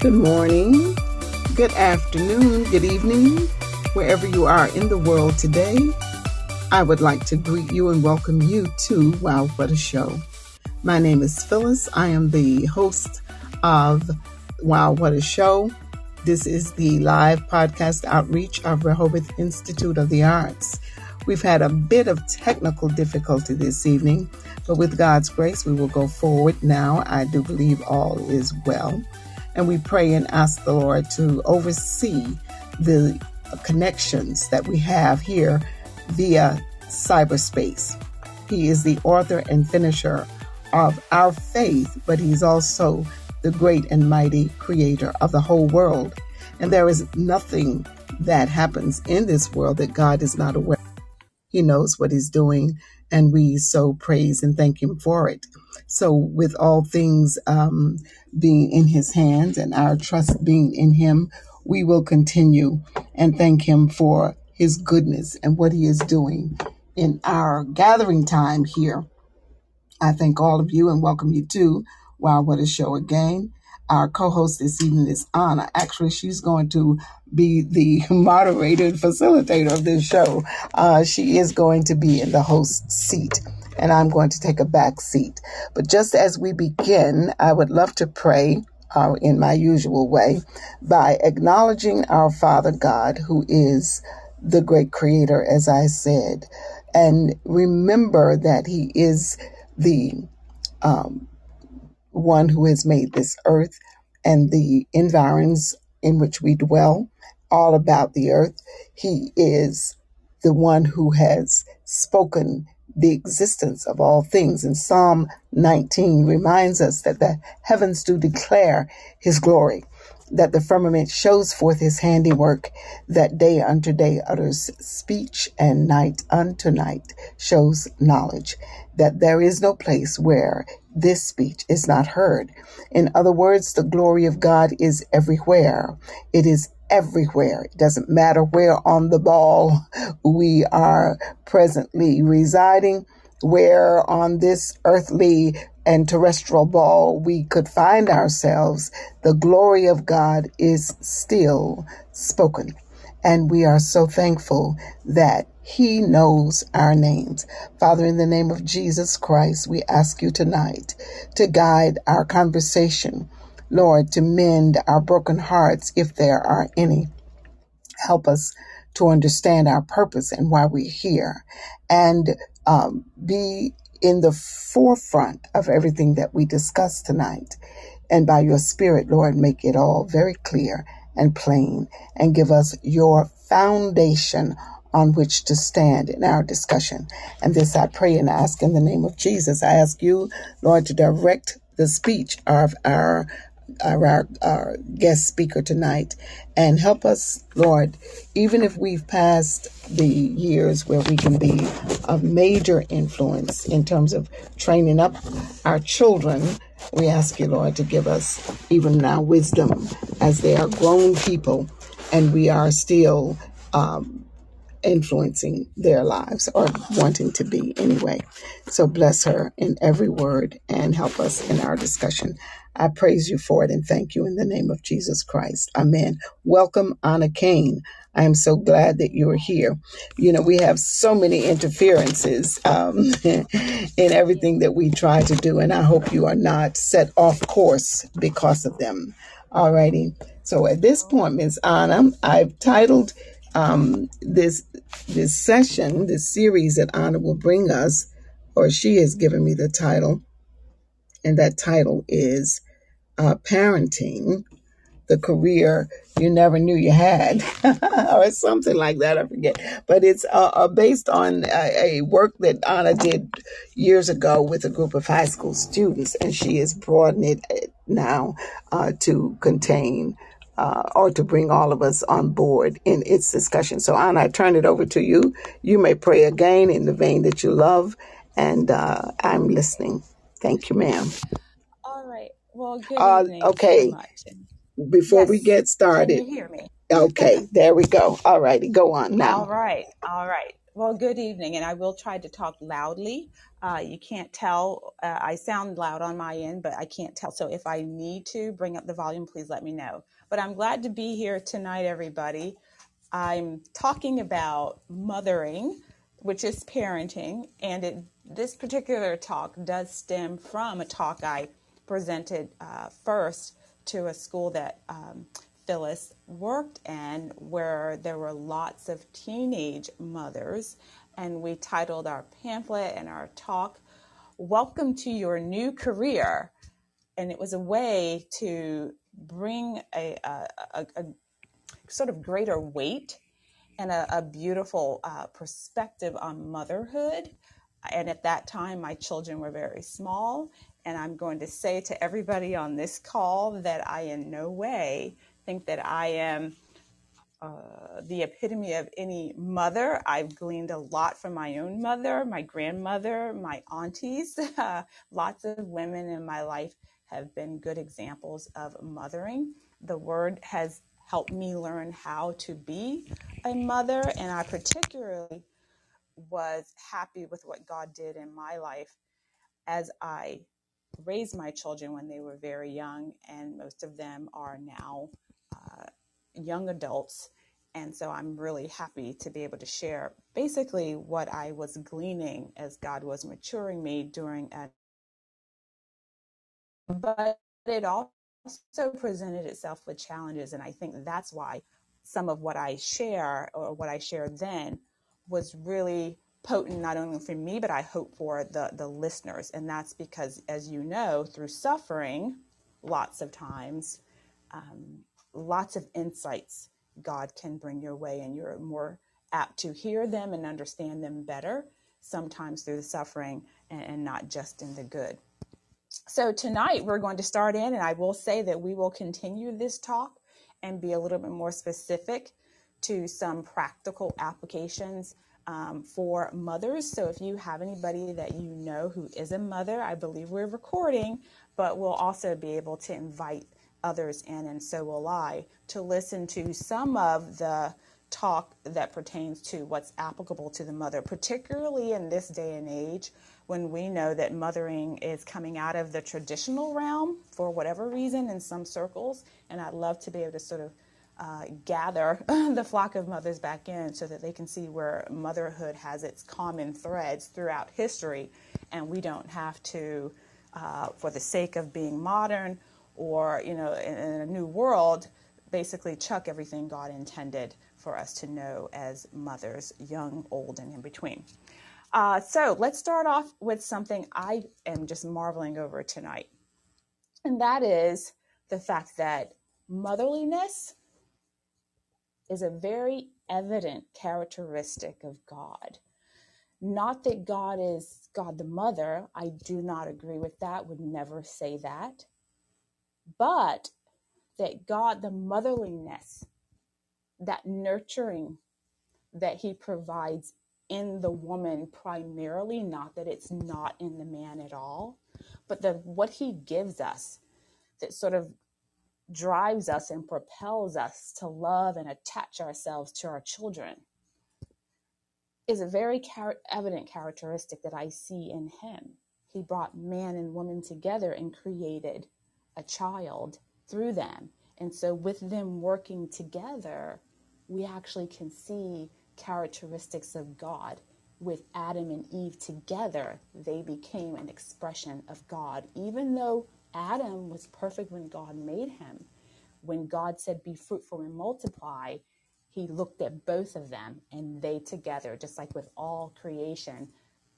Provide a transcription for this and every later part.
Good morning, good afternoon, good evening, wherever you are in the world today. I would like to greet you and welcome you to Wow What a Show. My name is Phyllis. I am the host of Wow What a Show. This is the live podcast outreach of Rehoboth Institute of the Arts. We've had a bit of technical difficulty this evening, but with God's grace, we will go forward now. I do believe all is well. And we pray and ask the Lord to oversee the connections that we have here via cyberspace. He is the author and finisher of our faith, but he's also the great and mighty creator of the whole world. And there is nothing that happens in this world that God is not aware. He knows what he's doing and we so praise and thank him for it. So, with all things um, being in his hands and our trust being in him, we will continue and thank him for his goodness and what he is doing in our gathering time here. I thank all of you and welcome you to Wow What a Show again. Our co-host this evening is Ahnna. Actually, she's going to be the moderator and facilitator of this show. Uh, she is going to be in the host seat and I'm going to take a back seat. But just as we begin, I would love to pray uh, in my usual way by acknowledging our Father God, who is the great creator, as I said, and remember that He is the um, one who has made this earth and the environs in which we dwell, all about the earth. He is the one who has spoken the existence of all things. And Psalm 19 reminds us that the heavens do declare his glory, that the firmament shows forth his handiwork, that day unto day utters speech, and night unto night shows knowledge, that there is no place where this speech is not heard. In other words, the glory of God is everywhere. It is everywhere. It doesn't matter where on the ball we are presently residing, where on this earthly and terrestrial ball we could find ourselves, the glory of God is still spoken. And we are so thankful that He knows our names. Father, in the name of Jesus Christ, we ask you tonight to guide our conversation. Lord, to mend our broken hearts if there are any. Help us to understand our purpose and why we're here and um, be in the forefront of everything that we discuss tonight. And by your Spirit, Lord, make it all very clear and plain and give us your foundation on which to stand in our discussion. And this I pray and ask in the name of Jesus. I ask you, Lord, to direct the speech of our our, our, guest speaker tonight and help us, Lord, even if we've passed the years where we can be of major influence in terms of training up our children, we ask you, Lord, to give us even now wisdom as they are grown people and we are still um, influencing their lives or wanting to be anyway. So bless her in every word and help us in our discussion. I praise you for it and thank you in the name of Jesus Christ. Amen. Welcome, Ahnna Cain. I am so glad that you're here. You know, we have so many interferences um, in everything that we try to do, and I hope you are not set off course because of them. All righty. So at this point, Ms. Ahnna, I've titled um, this this session, this series that Ahnna will bring us, or she has given me the title, and that title is uh, "Parenting: The Career You Never Knew You Had," or something like that. I forget, but it's uh, uh, based on a, a work that Ahnna did years ago with a group of high school students, and she has broadened it uh, now uh, to contain uh, or to bring all of us on board in its discussion. So, Ahnna, I turn it over to you. You may pray again in the vein that you love, and uh, I'm listening. Thank you, ma'am. Well, good uh, evening. Okay. Before yes. we get started, can you hear me? okay, there we go. All righty, go on now. All right. All right. Well, good evening, and I will try to talk loudly. Uh, you can't tell. Uh, I sound loud on my end, but I can't tell. So if I need to bring up the volume, please let me know. But I'm glad to be here tonight, everybody. I'm talking about mothering, which is parenting, and it, this particular talk does stem from a talk I presented uh, first to a school that um, Phyllis worked in where there were lots of teenage mothers. And we titled our pamphlet and our talk, Welcome to Your New Career. And it was a way to bring a, a, a, a sort of greater weight and a, beautiful uh, perspective on motherhood. And at that time, my children were very small. And I'm going to say to everybody on this call that I in no way think that I am uh, the epitome of any mother. I've gleaned a lot from my own mother, my grandmother, my aunties. lots of women in my life have been good examples of mothering. The word has helped me learn how to be a mother, and I particularly was happy with what God did in my life as I raised my children when they were very young, and most of them are now uh, young adults. And so I'm really happy to be able to share basically what I was gleaning as God was maturing me during a but it also presented itself with challenges and I think that's why some of what I share or what I shared then was really potent not only for me but I hope for the the listeners and that's because as you know through suffering lots of times um, lots of insights God can bring your way, and you're more apt to hear them and understand them better, sometimes through the suffering and, and not just in the good. So, tonight we're going to start in, and I will say that we will continue this talk and be a little bit more specific to some practical applications um, for mothers. So, if you have anybody that you know who is a mother, I believe we're recording, but we'll also be able to invite others in, and so will I, to listen to some of the talk that pertains to what's applicable to the mother, particularly in this day and age when we know that mothering is coming out of the traditional realm for whatever reason in some circles. And I'd love to be able to sort of uh, gather the flock of mothers back in so that they can see where motherhood has its common threads throughout history. And we don't have to, uh, for the sake of being modern or you know in, in a new world basically chuck everything god intended for us to know as mothers young old and in between uh, so let's start off with something i am just marveling over tonight and that is the fact that motherliness is a very evident characteristic of god. Not that god is god the mother. I do not agree with that would never say that. But that God, the motherliness, that nurturing that He provides in the woman primarily, not that it's not in the man at all, but the what He gives us that sort of drives us and propels us to love and attach ourselves to our children is a very char- evident characteristic that I see in him. He brought man and woman together and created a child through them. And so, with them working together, we actually can see characteristics of God. With Adam and Eve together, they became an expression of God. Even though Adam was perfect when God made him, when God said, Be fruitful and multiply, he looked at both of them and they together, just like with all creation,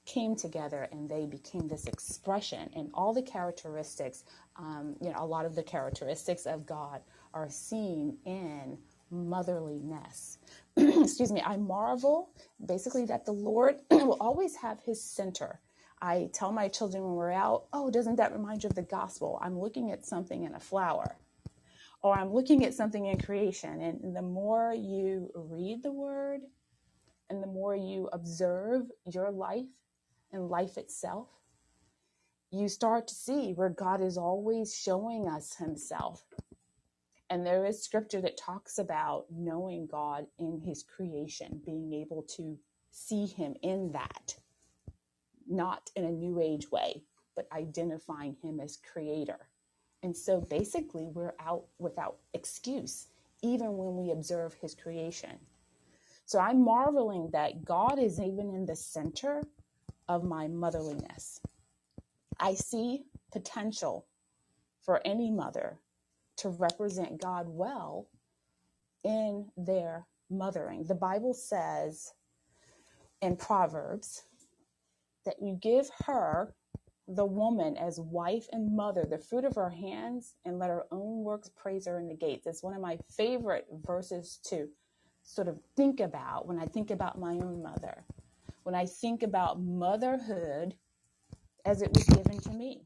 came together and they became this expression. And all the characteristics um, you know a lot of the characteristics of god are seen in motherliness. Excuse me i marvel basically that the lord will always have his center i tell my children when we're out oh doesn't that remind you of the gospel? I'm looking at something in a flower or i'm looking at something in creation. And the more you read the word and the more you observe your life and life itself, you start to see where God is always showing us Himself. And there is scripture that talks about knowing God in His creation, being able to see him in that, not in a new age way, but identifying him as creator. And so basically, we're out without excuse, even when we observe his creation. So I'm marveling that God is even in the center of my motherliness. I see potential for any mother to represent God well in their mothering. The Bible says in Proverbs that you give her, the woman, as wife and mother, the fruit of her hands, and let her own works praise her in the gates. It's one of my favorite verses to sort of think about when I think about my own mother, when I think about motherhood as it was given to me.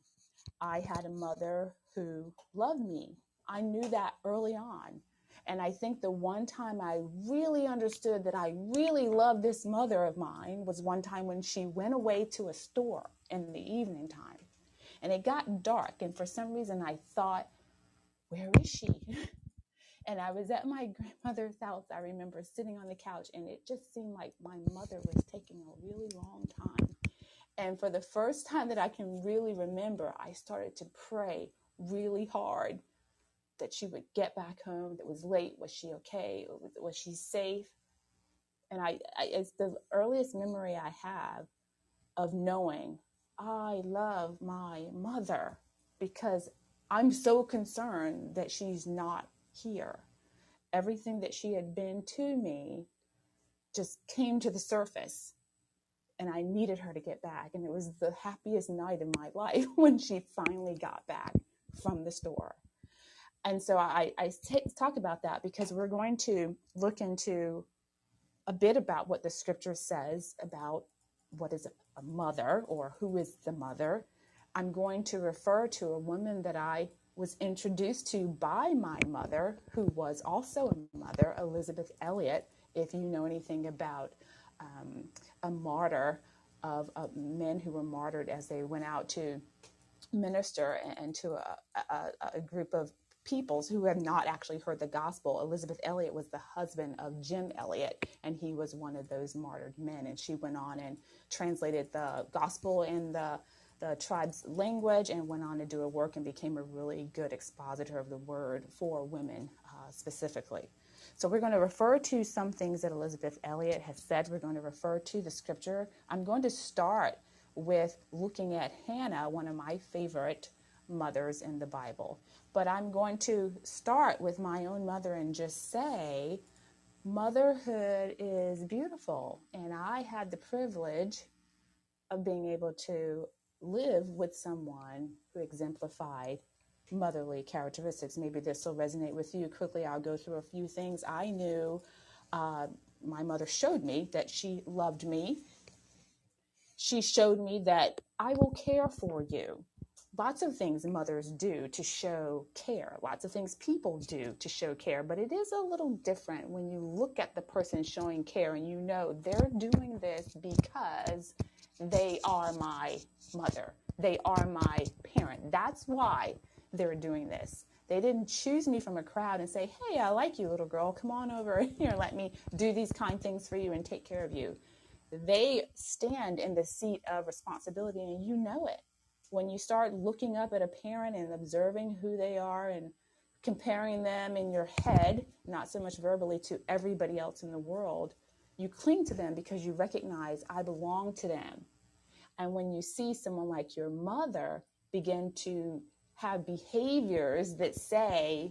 I had a mother who loved me. I knew that early on. And I think the one time I really understood that I really loved this mother of mine was one time when she went away to a store in the evening time. And it got dark. And for some reason, I thought, where is she? and I was at my grandmother's house. I remember sitting on the couch, and it just seemed like my mother was taking a really long time. And for the first time that I can really remember, I started to pray really hard that she would get back home, that was late. Was she okay? Was, was she safe? And I, I, it's the earliest memory I have of knowing I love my mother because I'm so concerned that she's not here. Everything that she had been to me just came to the surface and I needed her to get back. And it was the happiest night of my life when she finally got back from the store. And so I, I t- talk about that because we're going to look into a bit about what the scripture says about what is a mother or who is the mother. I'm going to refer to a woman that I was introduced to by my mother, who was also a mother, Elisabeth Elliot. If you know anything about um, a martyr of, men who were martyred as they went out to minister and to a, a, a group of peoples who have not actually heard the gospel. Elisabeth Elliot was the husband of Jim Elliot, and he was one of those martyred men. And she went on and translated the gospel in the the tribe's language and went on to do a work and became a really good expositor of the word for women uh, specifically. So we're going to refer to some things that Elisabeth Elliot has said. We're going to refer to the scripture. I'm going to start with looking at Hannah, one of my favorite mothers in the Bible. But I'm going to start with my own mother and just say, motherhood is beautiful. And I had the privilege of being able to live with someone who exemplified motherly characteristics. Maybe this will resonate with you. Quickly, I'll go through a few things. I knew uh, my mother showed me that she loved me. She showed me that I will care for you. Lots of things mothers do to show care, lots of things people do mm-hmm. to show care, but it is a little different when you look at the person showing care and you know they're doing this because they are my mother, they are my parent. That's why they're doing this. They didn't choose me from a crowd and say, Hey, I like you, little girl. Come on over here. Let me do these kind things for you and take care of you. They stand in the seat of responsibility, and you know it. When you start looking up at a parent and observing who they are and comparing them in your head, not so much verbally, to everybody else in the world, you cling to them because you recognize I belong to them. And when you see someone like your mother begin to have behaviors that say,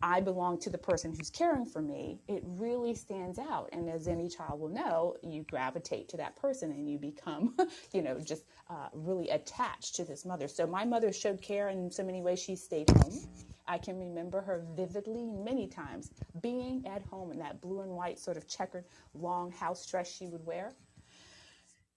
I belong to the person who's caring for me, it really stands out. And as any child will know, you gravitate to that person and you become, you know, just uh, really attached to this mother. So my mother showed care in so many ways. She stayed home. I can remember her vividly many times being at home in that blue and white sort of checkered long house dress she would wear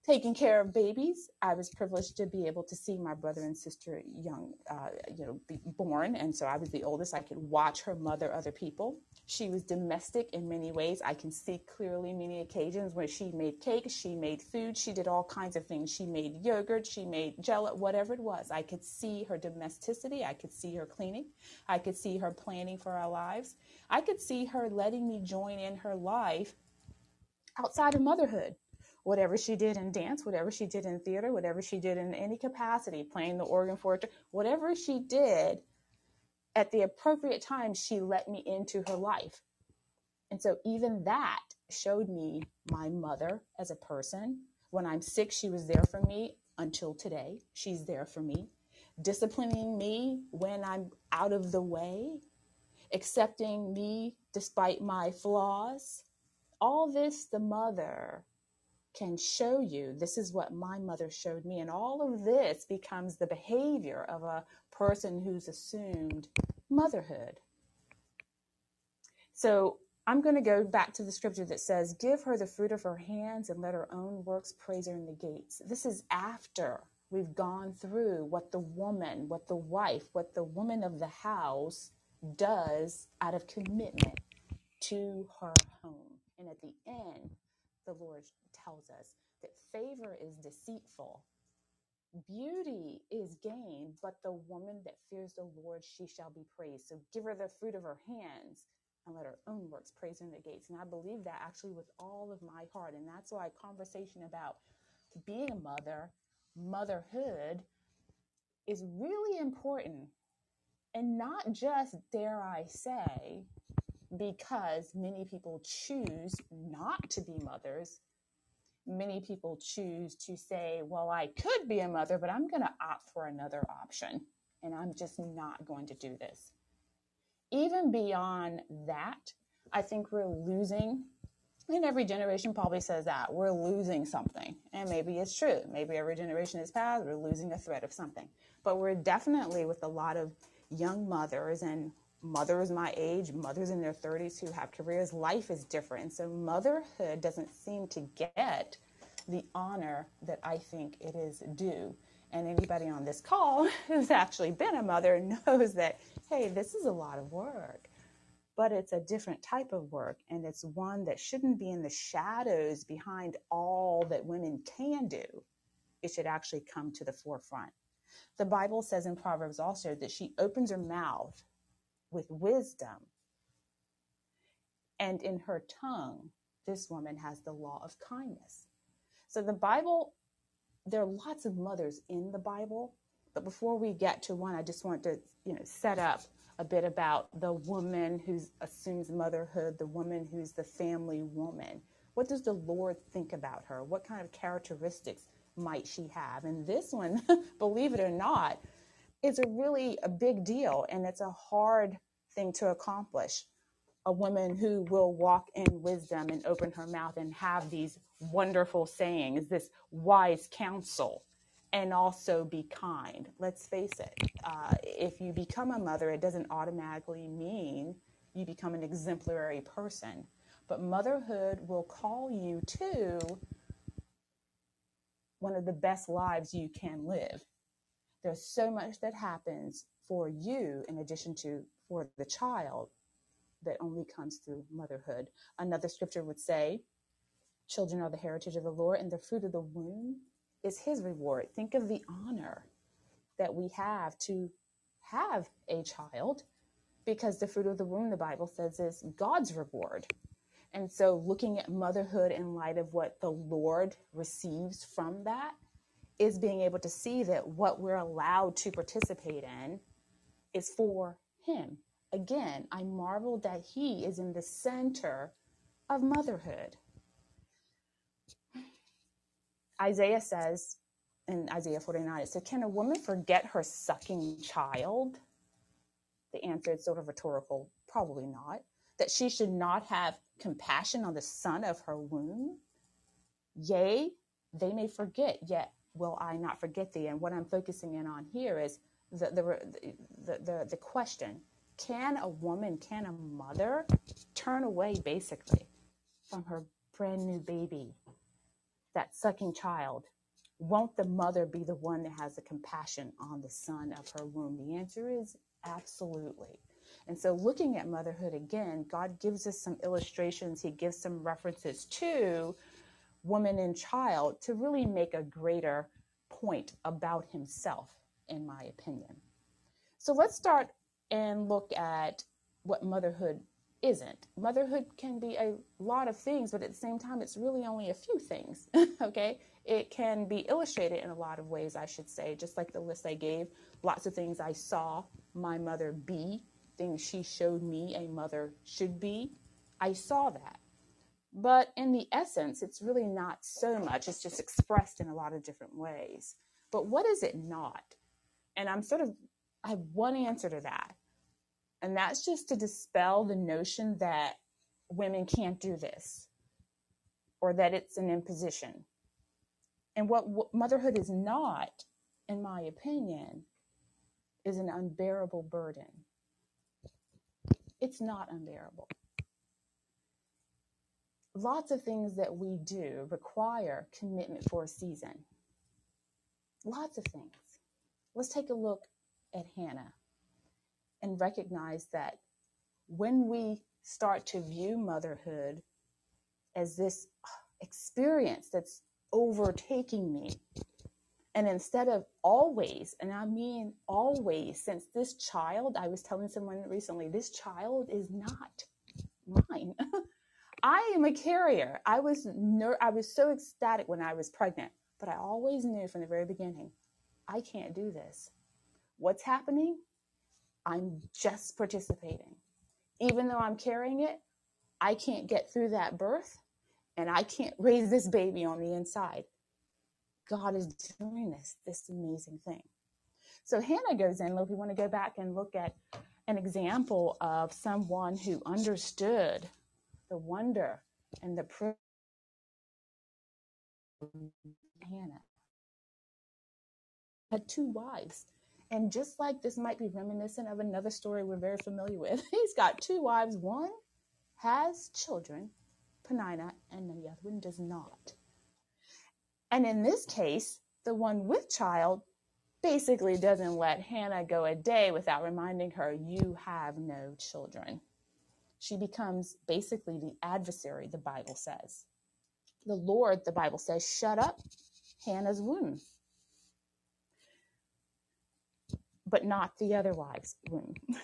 taking care of babies. I was privileged to be able to see my brother and sister young, uh, you know, be born, and so I was the oldest. I could watch her mother other people. She was domestic in many ways. I can see clearly many occasions where she made cake, she made food, she did all kinds of things. She made yogurt, she made jello, whatever it was. I could see her domesticity. I could see her cleaning. I could see her planning for our lives. I could see her letting me join in her life outside of motherhood whatever she did in dance, whatever she did in theater, whatever she did in any capacity, playing the organ for her, whatever she did, at the appropriate time, she let me into her life. And so even that showed me my mother as a person. When I'm sick, she was there for me until today. She's there for me. Disciplining me when I'm out of the way, accepting me despite my flaws. All this, the mother can show you. This is what my mother showed me. And all of this becomes the behavior of a person who's assumed motherhood. So I'm going to go back to the scripture that says, Give her the fruit of her hands and let her own works praise her in the gates. This is after we've gone through what the woman, what the wife, what the woman of the house does out of commitment to her home. And at the end, the Lord tells us that favor is deceitful. Beauty is gain, but the woman that fears the Lord, she shall be praised. So give her the fruit of her hands and let her own works praise her in the gates. And I believe that actually with all of my heart. And that's why conversation about being a mother, motherhood, is really important. And not just, dare I say, because many people choose not to be mothers, many people choose to say, well, I could be a mother, but I'm going to opt for another option. And I'm just not going to do this. Even beyond that, I think we're losing, and every generation probably says that we're losing something. And maybe it's true. Maybe every generation is past, we're losing a thread of something. But we're definitely with a lot of young mothers and mothers my age, mothers in their 30s who have careers, life is different. And so motherhood doesn't seem to get the honor that I think it is due. And anybody on this call who's actually been a mother knows that, hey, this is a lot of work. But it's a different type of work, and it's one that shouldn't be in the shadows behind all that women can do. It should actually come to the forefront. The Bible says in Proverbs also that she opens her mouth with wisdom. And in her tongue, this woman has the law of kindness. So the Bible, there are lots of mothers in the Bible, but before we get to one, I just want to, you know, set up a bit about the woman who assumes motherhood, the woman who's the family woman. What does the Lord think about her? What kind of characteristics might she have? And this one, believe it or not, is a really a big deal and it's a hard thing to accomplish. A woman who will walk in wisdom and open her mouth and have these wonderful sayings this wise counsel and also be kind. Let's face it uh, if you become a mother it doesn't automatically mean you become an exemplary person. But motherhood will call you to one of the best lives you can live there's so much that happens for you in addition to for the child that only comes through motherhood. Another scripture would say, Children are the heritage of the Lord, and the fruit of the womb is his reward. Think of the honor that we have to have a child because the fruit of the womb, the Bible says, is God's reward. And so, looking at motherhood in light of what the Lord receives from that is being able to see that what we're allowed to participate in is for Him. Again, I marvel that He is in the center of motherhood. Isaiah says in Isaiah 49, it says, Can a woman forget her sucking child? The answer is sort of rhetorical, probably not. That she should not have compassion on the son of her womb? Yea, they may forget, yet will I not forget thee? And what I'm focusing in on here is the the the the, the question: Can a woman, can a mother, turn away basically from her brand new baby, that sucking child? Won't the mother be the one that has the compassion on the son of her womb? The answer is absolutely. And so, looking at motherhood again, God gives us some illustrations. He gives some references to woman and child to really make a greater point about himself, in my opinion. So let's start and look at what motherhood isn't. Motherhood can be a lot of things, but at the same time, it's really only a few things. okay? It can be illustrated in a lot of ways, I should say, just like the list I gave. Lots of things I saw my mother be, things she showed me a mother should be. I saw that. But in the essence, it's really not so much. It's just expressed in a lot of different ways. But what is it not? And I'm sort of, I have one answer to that. And that's just to dispel the notion that women can't do this or that it's an imposition. And what, motherhood is not, in my opinion, is an unbearable burden. It's not unbearable lots of things that we do require commitment for a season. Lots of things. Let's take a look at Hannah and recognize that when we start to view motherhood as this experience that's overtaking me, and instead of always, and I mean always, since this child, I was telling someone recently, this child is not mine. I am a carrier. I was ner- I was so ecstatic when I was pregnant, but I always knew from the very beginning, I can't do this. What's happening? I'm just participating. Even though I'm carrying it, I can't get through that birth and I can't raise this baby on the inside. God is doing this, this amazing thing. So Hannah goes in. Look, we want to go back and look at an example of someone who understood the wonder and the privilege Hannah had two wives. And just like this might be reminiscent of another story we're very familiar with, he's got two wives. One has children, Peninnah, and the other one does not. And in this case, the one with child basically doesn't let Hannah go a day without reminding her, You have no children she becomes basically the adversary, the Bible says. The Lord, the Bible says, shut up Hannah's womb, but not the other wife's womb.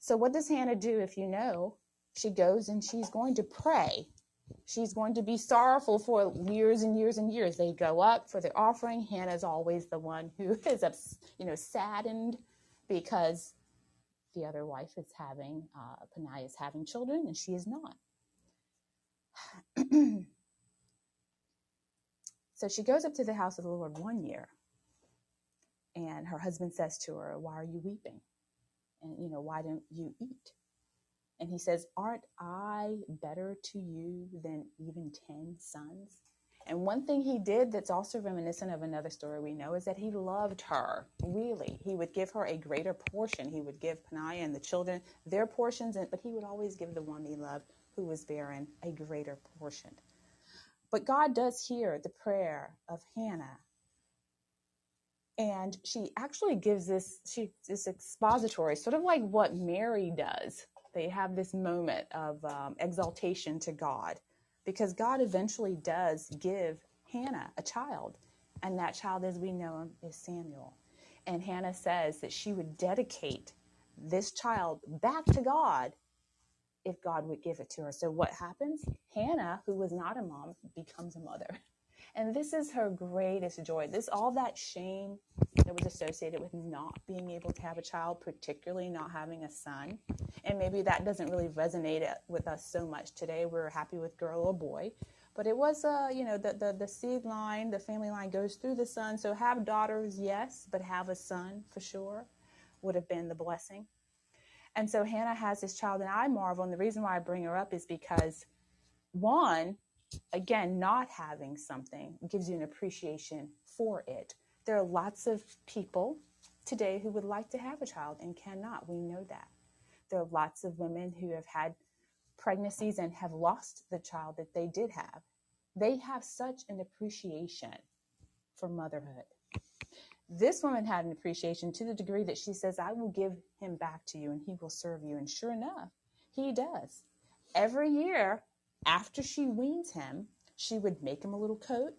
So, what does Hannah do if you know? She goes and she's going to pray. She's going to be sorrowful for years and years and years. They go up for the offering. Hannah's always the one who is, you know, saddened because the other wife is having, uh, Panai is having children and she is not. so she goes up to the house of the Lord one year and her husband says to her, Why are you weeping? And, you know, why don't you eat? And he says, Aren't I better to you than even 10 sons? And one thing he did that's also reminiscent of another story we know is that he loved her, really. He would give her a greater portion. He would give Paniah and the children their portions, but he would always give the one he loved, who was barren, a greater portion. But God does hear the prayer of Hannah. And she actually gives this, she this expository, sort of like what Mary does. They have this moment of um, exaltation to God because God eventually does give Hannah a child, and that child, as we know him, is Samuel. And Hannah says that she would dedicate this child back to God if God would give it to her. So what happens? Hannah, who was not a mom, becomes a mother. And this is her greatest joy. This all that shame that was associated with not being able to have a child, particularly not having a son. And maybe that doesn't really resonate with us so much today. We're happy with girl or boy. But it was, uh, you know, the, the, the seed line, the family line goes through the son. So have daughters, yes, but have a son for sure would have been the blessing. And so Hannah has this child, and I marvel. And the reason why I bring her up is because, one, again, not having something gives you an appreciation for it. There are lots of people today who would like to have a child and cannot. We know that. There are lots of women who have had pregnancies and have lost the child that they did have. They have such an appreciation for motherhood. This woman had an appreciation to the degree that she says, I will give him back to you and he will serve you. And sure enough, he does. Every year, after she weans him, she would make him a little coat,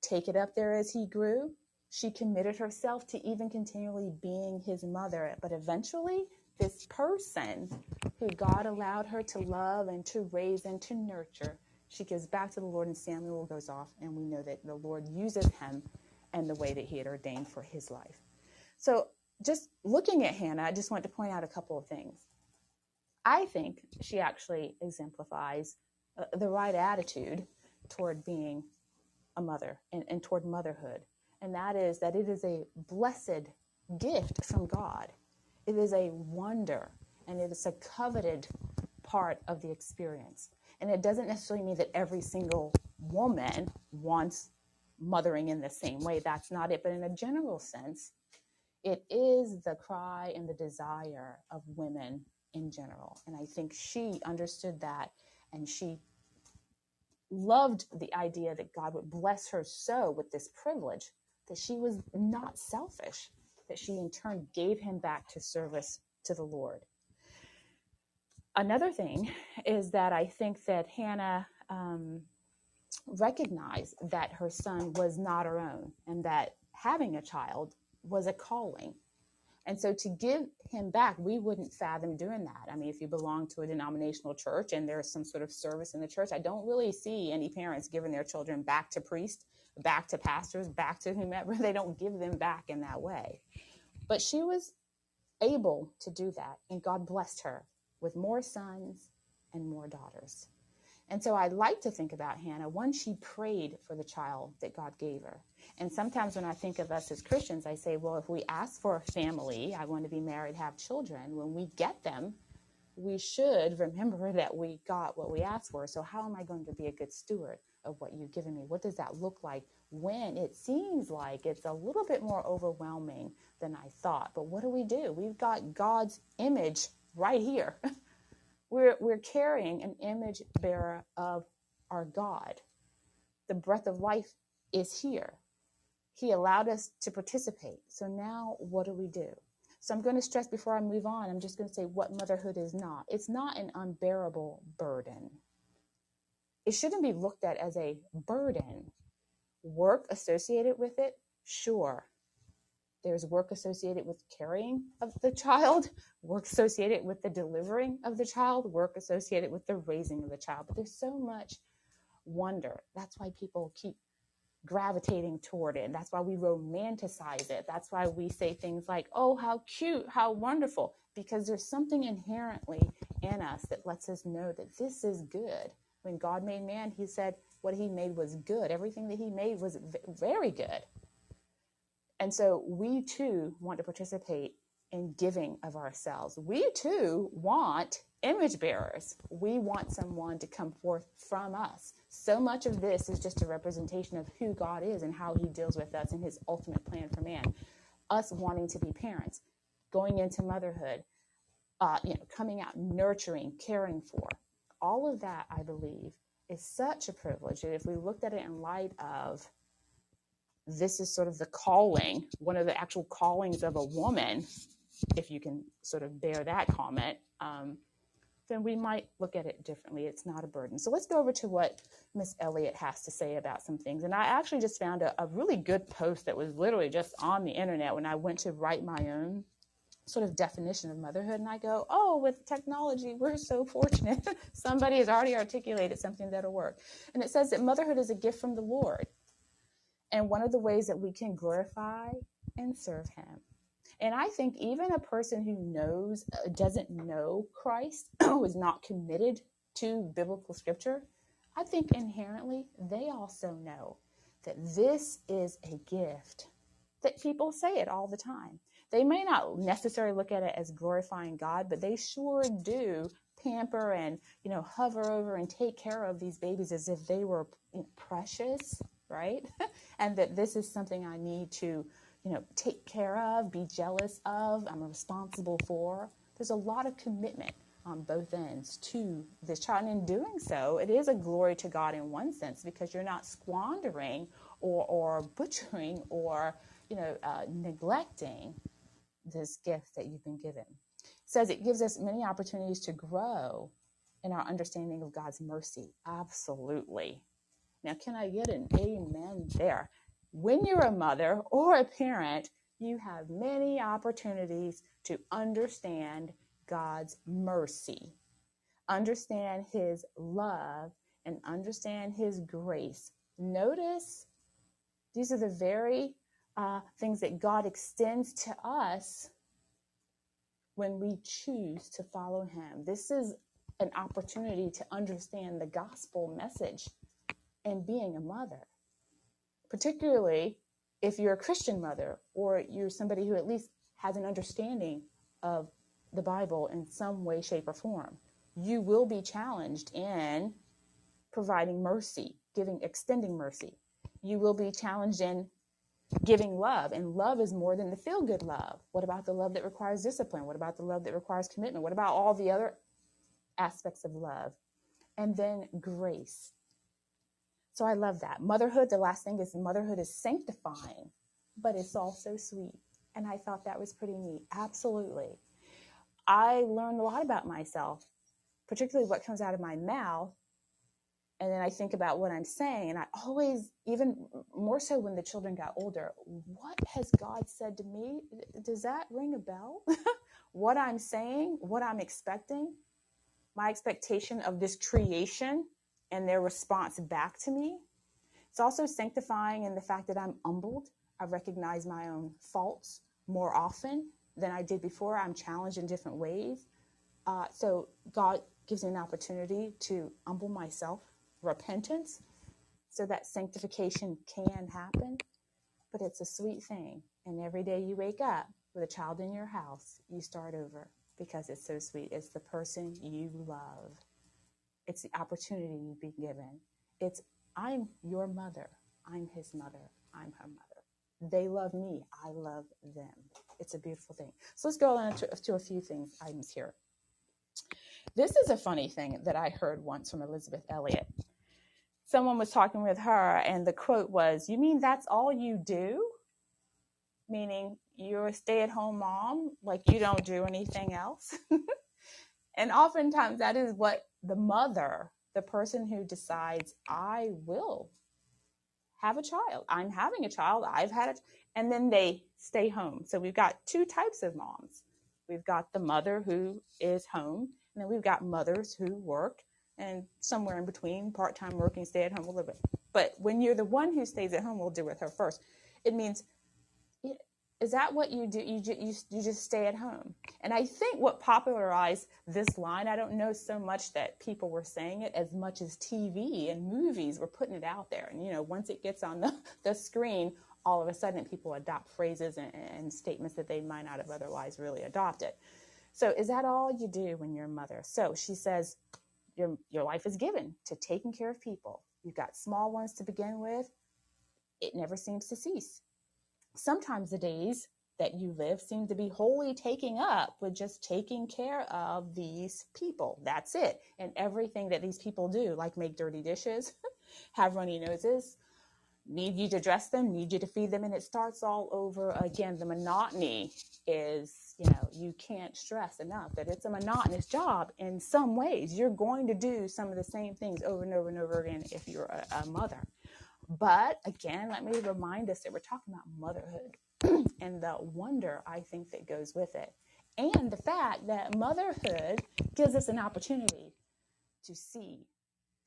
take it up there as he grew. She committed herself to even continually being his mother. But eventually, this person who God allowed her to love and to raise and to nurture, she gives back to the Lord, and Samuel goes off, and we know that the Lord uses him and the way that he had ordained for his life. So, just looking at Hannah, I just want to point out a couple of things. I think she actually exemplifies uh, the right attitude toward being a mother and, and toward motherhood. And that is that it is a blessed gift from God. It is a wonder and it is a coveted part of the experience. And it doesn't necessarily mean that every single woman wants mothering in the same way. That's not it. But in a general sense, it is the cry and the desire of women in general. And I think she understood that and she loved the idea that God would bless her so with this privilege that she was not selfish, that she in turn gave him back to service to the Lord. Another thing is that I think that Hannah um, recognized that her son was not her own and that having a child was a calling. And so to give him back, we wouldn't fathom doing that. I mean, if you belong to a denominational church and there's some sort of service in the church, I don't really see any parents giving their children back to priests, back to pastors, back to whomever. They don't give them back in that way. But she was able to do that, and God blessed her with more sons and more daughters. And so I like to think about Hannah. One, she prayed for the child that God gave her. And sometimes when I think of us as Christians, I say, well, if we ask for a family, I want to be married, have children, when we get them, we should remember that we got what we asked for. So, how am I going to be a good steward of what you've given me? What does that look like when it seems like it's a little bit more overwhelming than I thought? But what do we do? We've got God's image right here. We're, we're carrying an image bearer of our God. The breath of life is here. He allowed us to participate. So now what do we do? So I'm going to stress before I move on, I'm just going to say what motherhood is not. It's not an unbearable burden. It shouldn't be looked at as a burden. Work associated with it, sure. There's work associated with caring of the child, work associated with the delivering of the child, work associated with the raising of the child. But there's so much wonder. That's why people keep gravitating toward it. That's why we romanticize it. That's why we say things like, oh, how cute, how wonderful, because there's something inherently in us that lets us know that this is good. When God made man, he said what he made was good. Everything that he made was very good. And so we too want to participate in giving of ourselves. We too want image bearers. We want someone to come forth from us. So much of this is just a representation of who God is and how he deals with us and his ultimate plan for man. Us wanting to be parents, going into motherhood, uh, you know, coming out, nurturing, caring for. All of that, I believe, is such a privilege that if we looked at it in light of this is sort of the calling, one of the actual callings of a woman, if you can sort of bear that comment, um, then we might look at it differently. It's not a burden. So let's go over to what Miss Elliot has to say about some things. And I actually just found a, a really good post that was literally just on the internet when I went to write my own sort of definition of motherhood and I go, oh, with technology, we're so fortunate. Somebody has already articulated something that'll work. And it says that motherhood is a gift from the Lord and one of the ways that we can glorify and serve him. And I think even a person who knows, uh, doesn't know Christ, who is not committed to biblical scripture, I think inherently they also know that this is a gift. That people say it all the time. They may not necessarily look at it as glorifying God, but they sure do pamper and you know hover over and take care of these babies as if they were precious right? and that this is something I need to, you know, take care of, be jealous of, I'm responsible for. There's a lot of commitment on both ends to this child. And in doing so, it is a glory to God in one sense because you're not squandering or, or butchering or, you know, uh, neglecting this gift that you've been given. It says it gives us many opportunities to grow in our understanding of God's mercy. Absolutely. Now, can I get an amen there? When you're a mother or a parent, you have many opportunities to understand God's mercy, understand his love, and understand his grace. Notice these are the very uh, things that God extends to us when we choose to follow him. This is an opportunity to understand the gospel message and being a mother, particularly if you're a Christian mother or you're somebody who at least has an understanding of the Bible in some way, shape, or form. You will be challenged in providing mercy, giving, extending mercy. You will be challenged in giving love, and love is more than the feel good love. What about the love that requires discipline? What about the love that requires commitment? What about all the other aspects of love? And then grace. So I love that. Motherhood, the last thing is motherhood is sanctifying, but it's also sweet. And I thought that was pretty neat. Absolutely. I learned a lot about myself, particularly what comes out of my mouth. And then I think about what I'm saying. And I always, even more so when the children got older, what has God said to me? Does that ring a bell? what I'm saying, what I'm expecting, my expectation of this creation and their response back to me. It's also sanctifying in the fact that I'm humbled. I recognize my own faults more often than I did before. I'm challenged in different ways. Uh, so God gives me an opportunity to humble myself, repentance, so that sanctification can happen. But it's a sweet thing. And every day you wake up with a child in your house, you start over because it's so sweet. It's the person you love. It's the opportunity you've been given. It's, I'm your mother. I'm his mother. I'm her mother. They love me. I love them. It's a beautiful thing. So let's go on to, to a few things, items here. This is a funny thing that I heard once from Elisabeth Elliot. Someone was talking with her, and the quote was, You mean that's all you do? Meaning you're a stay at home mom, like you don't do anything else. and oftentimes that is what the mother, the person who decides, I will have a child. I'm having a child. I've had it. And then they stay home. So we've got two types of moms. We've got the mother who is home, and then we've got mothers who work, and somewhere in between, part time working, stay at home, we'll live it. But when you're the one who stays at home, we'll deal with her first. It means is that what you do? You, you, you just stay at home. And i think what popularized this line i don't know so much that people were saying it as much as tv and movies were putting it out there. And you know once it gets on the, the screen all of a sudden people adopt phrases and, and statements that they might not have otherwise really adopted. So is that all you do when you're a mother? So she says your, your life is given to taking care of people. You've got small ones to begin with. It never seems to cease sometimes the days that you live seem to be wholly taking up with just taking care of these people. That's it. And everything that these people do, like make dirty dishes, have runny noses, need you to dress them, need you to feed them, and it starts all over again. The monotony is, you know, you can't stress enough that it's a monotonous job in some ways. You're going to do some of the same things over and over and over again if you're a, a mother. But again, let me remind us that we're talking about motherhood and the wonder I think that goes with it. And the fact that motherhood gives us an opportunity to see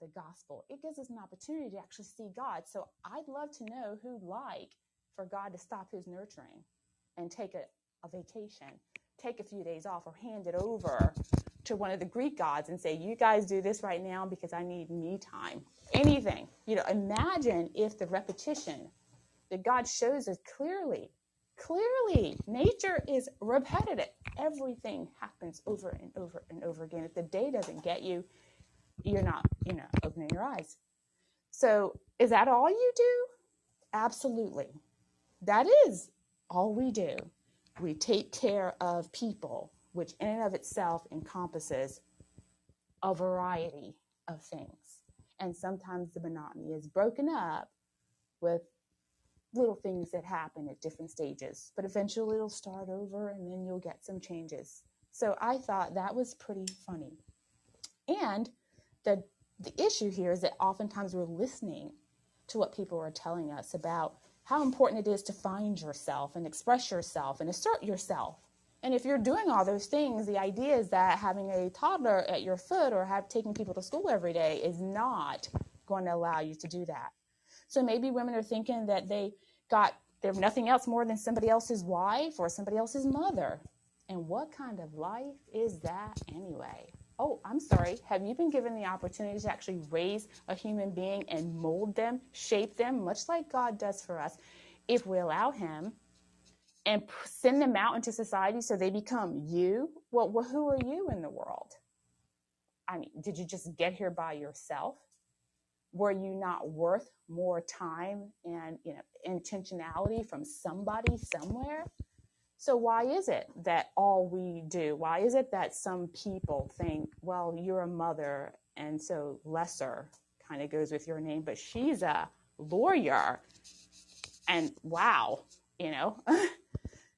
the gospel. It gives us an opportunity to actually see God. So I'd love to know who'd like for God to stop his nurturing and take a, a vacation, take a few days off, or hand it over to one of the Greek gods and say, You guys do this right now because I need me time. Anything. You know, imagine if the repetition that God shows us clearly, clearly, nature is repetitive. Everything happens over and over and over again. If the day doesn't get you, you're not, you know, opening your eyes. So is that all you do? Absolutely. That is all we do. We take care of people which in and of itself encompasses a variety of things. And sometimes the monotony is broken up with little things that happen at different stages, but eventually it'll start over and then you'll get some changes. So I thought that was pretty funny. And the the issue here is that oftentimes we're listening to what people are telling us about how important it is to find yourself and express yourself and assert yourself And if you're doing all those things, the idea is that having a toddler at your foot or have taking people to school every day is not going to allow you to do that. So maybe women are thinking that they got they're nothing else more than somebody else's wife or somebody else's mother. And what kind of life is that anyway? Oh, I'm sorry. Have you been given the opportunity to actually raise a human being and mold them, shape them, much like God does for us, if we allow Him? And send them out into society so they become you? Well, well who are you in the world? I mean did you just get here by yourself? Were you not worth more time and you know intentionality from somebody somewhere? So why is it that all we do why is it that some people think well you're a mother and so lesser kind of goes with your name but she's a lawyer? And wow you know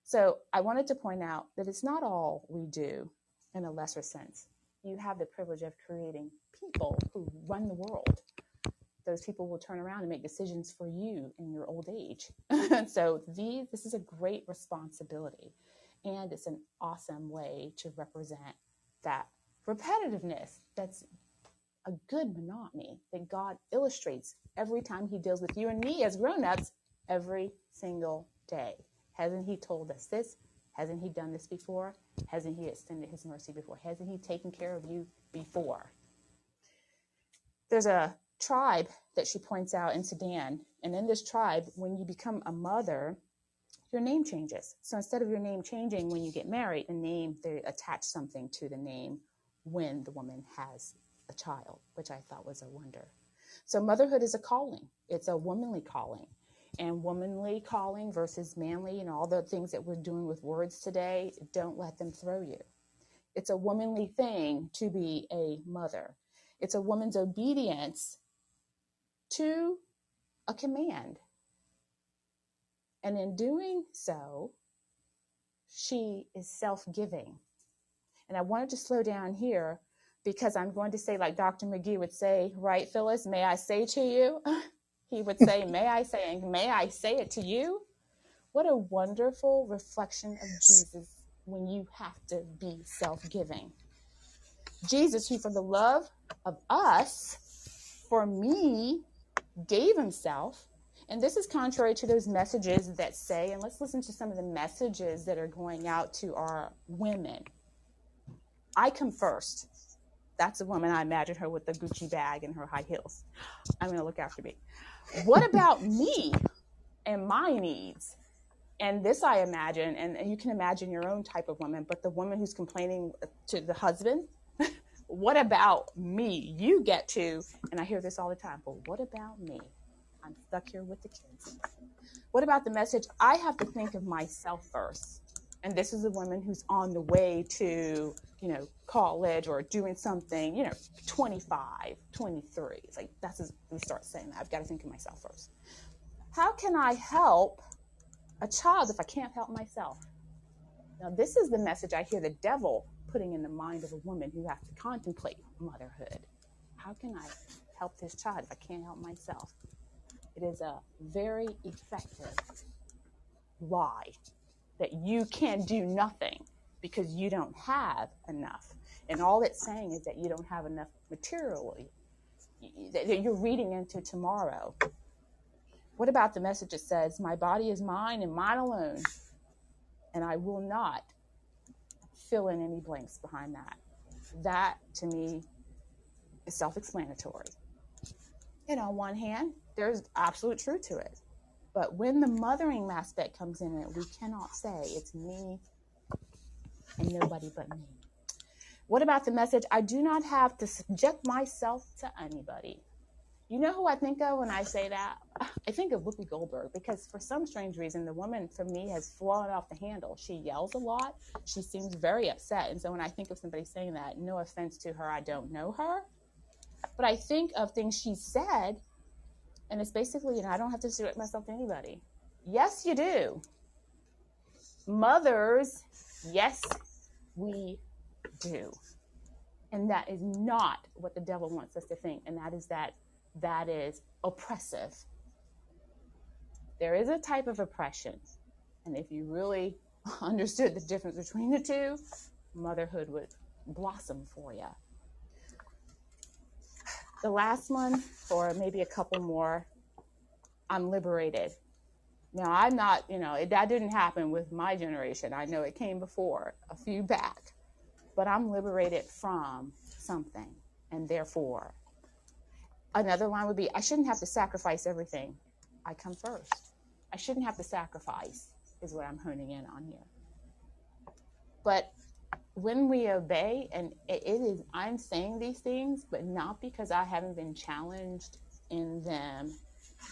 So I wanted to point out that it's not all we do in a lesser sense. You have the privilege of creating people who run the world. Those people will turn around and make decisions for you in your old age. so this is a great responsibility. And it's an awesome way to represent that repetitiveness that's a good monotony that God illustrates every time He deals with you and me as grown-ups every single day. Hasn't He told us this? Hasn't He done this before? Hasn't He extended His mercy before? Hasn't He taken care of you before? There's a tribe that she points out in Sudan. And in this tribe, when you become a mother, your name changes. So instead of your name changing when you get married, the name, they attach something to the name when the woman has a child, which I thought was a wonder. So motherhood is a calling. It's a womanly calling and womanly calling versus manly and all the things that we're doing with words today, don't let them throw you. It's a womanly thing to be a mother. It's a woman's obedience to a command. And in doing so, she is self giving. And I wanted to slow down here because I'm going to say, like Dr. McGee would say, right, Phyllis, may I say to you? He would say, May I say, and may I say it to you? What a wonderful reflection of Jesus when you have to be self giving. Jesus, who for the love of us, for me, gave himself. And this is contrary to those messages that say, and let's listen to some of the messages that are going out to our women. I come first. That's a woman I imagine her with the Gucci bag and her high heels. I'm going to look after me. What about me and my needs? And this I imagine, and you can imagine your own type of woman, but the woman who's complaining to the husband, what about me? You get to, and I hear this all the time, but what about me? I'm stuck here with the kids. What about the message? I have to think of myself first. And this is a woman who's on the way to, you know, college or doing something, you know, 25, 23. It's like, that's as we start saying that. I've got to think of myself first. How can I help a child if I can't help myself? Now, this is the message I hear the devil putting in the mind of a woman who has to contemplate motherhood. How can I help this child if I can't help myself? It is a very effective lie that you can do nothing because you don't have enough. And all it's saying is that you don't have enough materially, that you're reading into tomorrow. What about the message that says, My body is mine and mine alone, and I will not fill in any blanks behind that? That, to me, is self explanatory. And on one hand, there's absolute truth to it. But when the mothering aspect comes in it, we cannot say it's me and nobody but me. What about the message? I do not have to subject myself to anybody. You know who I think of when I say that? I think of Whoopi Goldberg because for some strange reason, the woman for me has fallen off the handle. She yells a lot. She seems very upset. And so when I think of somebody saying that, no offense to her, I don't know her. But I think of things she said and it's basically, you know, I don't have to subject myself to anybody. Yes, you do. Mothers, yes, we do. And that is not what the devil wants us to think. And that is that that is oppressive. There is a type of oppression. And if you really understood the difference between the two, motherhood would blossom for you. The last one, or maybe a couple more, I'm liberated. Now, I'm not, you know, it, that didn't happen with my generation. I know it came before, a few back, but I'm liberated from something, and therefore, another line would be I shouldn't have to sacrifice everything. I come first. I shouldn't have to sacrifice, is what I'm honing in on here. But when we obey, and it is, I'm saying these things, but not because I haven't been challenged in them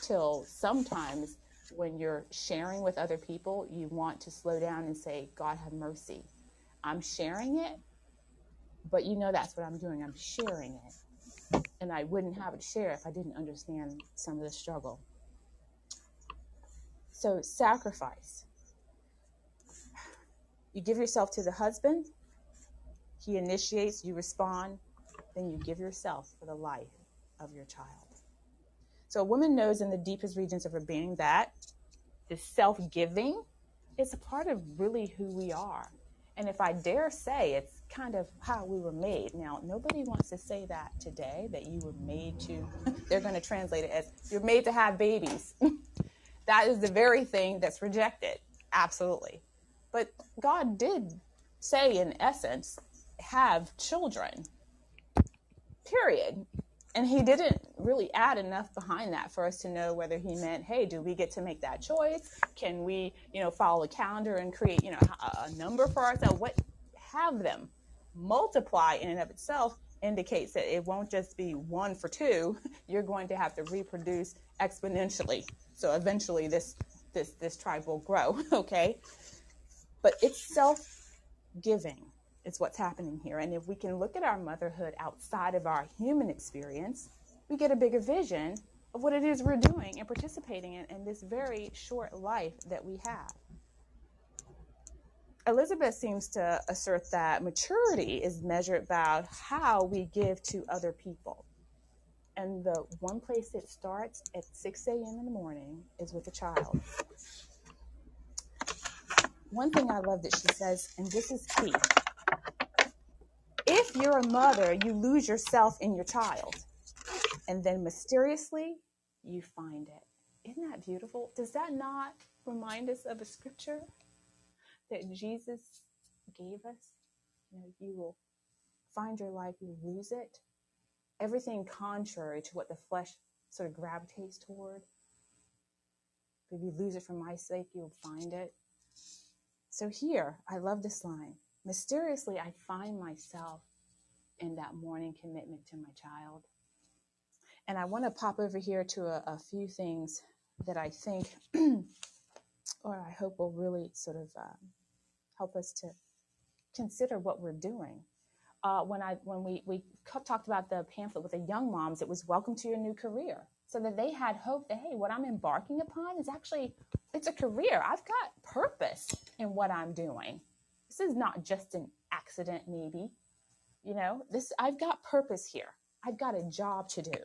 till sometimes when you're sharing with other people, you want to slow down and say, God have mercy. I'm sharing it, but you know that's what I'm doing. I'm sharing it. And I wouldn't have it share if I didn't understand some of the struggle. So, sacrifice. You give yourself to the husband, he initiates, you respond, then you give yourself for the life of your child. So, a woman knows in the deepest regions of her being that the self giving is a part of really who we are. And if I dare say, it's kind of how we were made. Now, nobody wants to say that today, that you were made to, they're going to translate it as you're made to have babies. that is the very thing that's rejected. Absolutely. But God did say, in essence, have children, period. And he didn't really add enough behind that for us to know whether he meant, hey, do we get to make that choice? Can we, you know, follow a calendar and create, you know, a, a number for ourselves? What have them multiply in and of itself indicates that it won't just be one for two. You're going to have to reproduce exponentially. So eventually this this this tribe will grow, okay? But it's self-giving. It's what's happening here. And if we can look at our motherhood outside of our human experience, we get a bigger vision of what it is we're doing and participating in in this very short life that we have. Elisabeth seems to assert that maturity is measured by how we give to other people. And the one place it starts at 6 a.m. in the morning is with a child. One thing I love that she says, and this is key you're a mother, you lose yourself in your child. And then mysteriously, you find it. Isn't that beautiful? Does that not remind us of a scripture that Jesus gave us? You know, you will find your life, you lose it. Everything contrary to what the flesh sort of gravitates toward. If you lose it for my sake, you'll find it. So here, I love this line. Mysteriously, I find myself in that morning commitment to my child. And I want to pop over here to a, a few things that I think, or I hope will really sort of uh, help us to consider what we're doing. Uh, when I when we we talked about the pamphlet with the young moms, it was welcome to your new career, so that they had hope that hey, what I'm embarking upon is actually it's a career. I've got purpose in what I'm doing. This is not just an accident, maybe. You know, this I've got purpose here. I've got a job to do.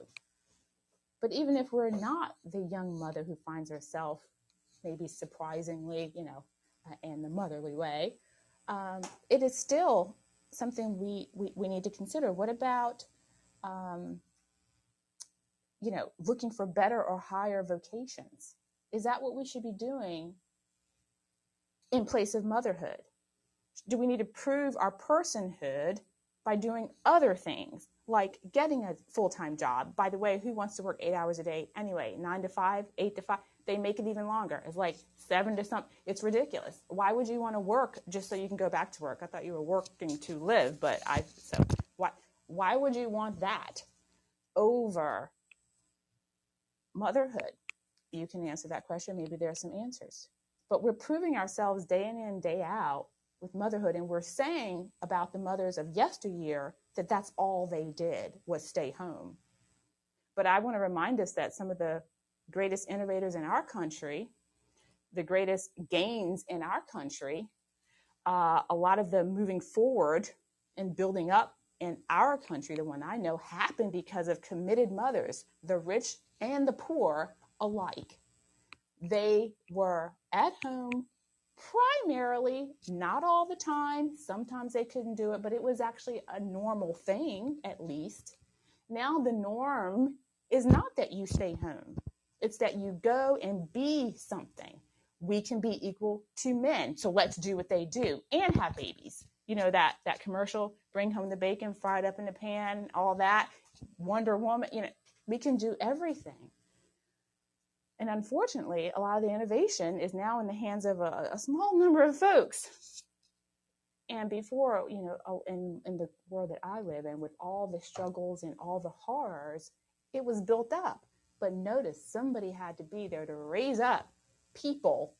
But even if we're not the young mother who finds herself maybe surprisingly, you know, uh, in the motherly way, um, it is still something we, we, we need to consider. What about, um, you know, looking for better or higher vocations? Is that what we should be doing in place of motherhood? Do we need to prove our personhood by doing other things like getting a full-time job. By the way who wants to work eight hours a day anyway? Nine to five eight to five? They make it even longer. It's like seven to something it's ridiculous. Why would you want to work just so you can go back to work? I thought you were working to live but i so why why would you want that over motherhood? You can answer that question. Maybe there are some answers. But we're proving ourselves day in and day out with motherhood and we're saying about the mothers of yesteryear that that's all they did was stay home. But i want to remind us that some of the greatest innovators in our country the greatest gains in our country uh, a lot of the moving forward and building up in our country the one i know happened because of committed mothers the rich and the poor alike. They were at home primarily, not all the time. Sometimes they couldn't do it, but it was actually a normal thing, at least. Now, the norm is not that you stay home, it's that you go and be something. We can be equal to men, so let's do what they do and have babies. You know that that commercial, bring home the bacon, fried up in the pan, all that. Wonder Woman, you know, we can do everything. And unfortunately, a lot of the innovation is now in the hands of a, a small number of folks. And before, you know, oh, in, in the world that I live in, with all the struggles and all the horrors, it was built up. But notice somebody had to be there to raise up people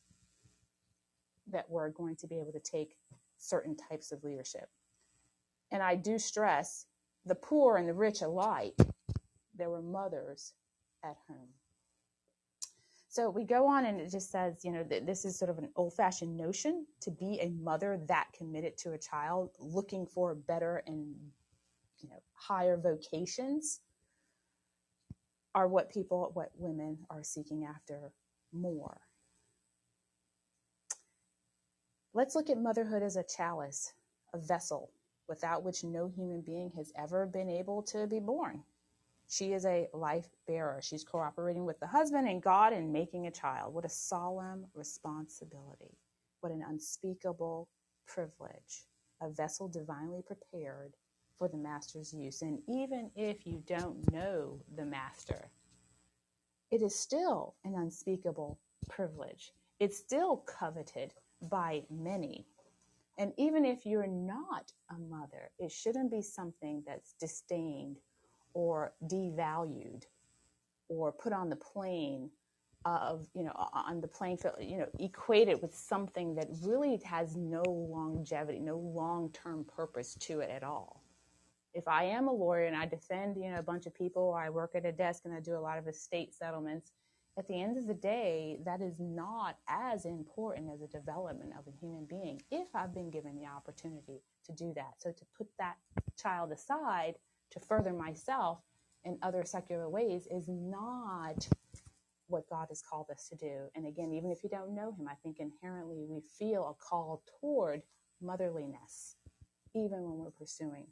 that were going to be able to take certain types of leadership. And I do stress the poor and the rich alike, there were mothers at home. So we go on and it just says, you know, that this is sort of an old fashioned notion to be a mother that committed to a child looking for better and, you know, higher vocations are what people, what women are seeking after more. Let's look at motherhood as a chalice, a vessel without which no human being has ever been able to be born. She is a life bearer. She's cooperating with the husband and God in making a child. What a solemn responsibility. What an unspeakable privilege. A vessel divinely prepared for the master's use. And even if you don't know the master, it is still an unspeakable privilege. It's still coveted by many. And even if you're not a mother, it shouldn't be something that's disdained or devalued or put on the plane of you know on the plane field you know equated with something that really has no longevity no long-term purpose to it at all. If i am a lawyer and i defend you know a bunch of people i work at a desk and i do a lot of estate settlements at the end of the day that is not as important as the development of a human being if i've been given the opportunity to do that. So to put that child aside to further myself in other secular ways is not what God has called us to do. And again, even if you don't know Him, I think inherently we feel a call toward motherliness, even when we're pursuing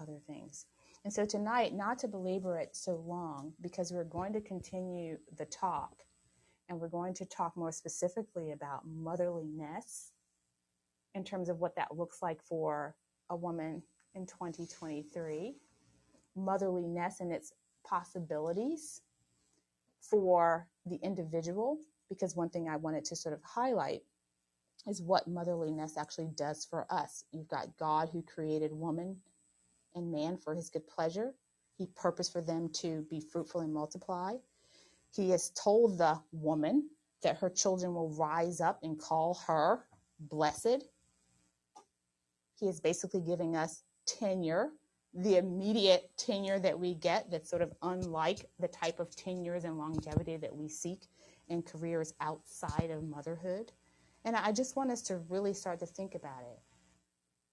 other things. And so tonight, not to belabor it so long, because we're going to continue the talk and we're going to talk more specifically about motherliness in terms of what that looks like for a woman in 2023 motherliness and its possibilities for the individual. Because one thing I wanted to sort of highlight is what motherliness actually does for us. You've got God who created woman and man for his good pleasure. He purposed for them to be fruitful and multiply. He has told the woman that her children will rise up and call her blessed. He is basically giving us tenure the immediate tenure that we get that's sort of unlike the type of tenures and longevity that we seek in careers outside of motherhood. And I just want us to really start to think about it.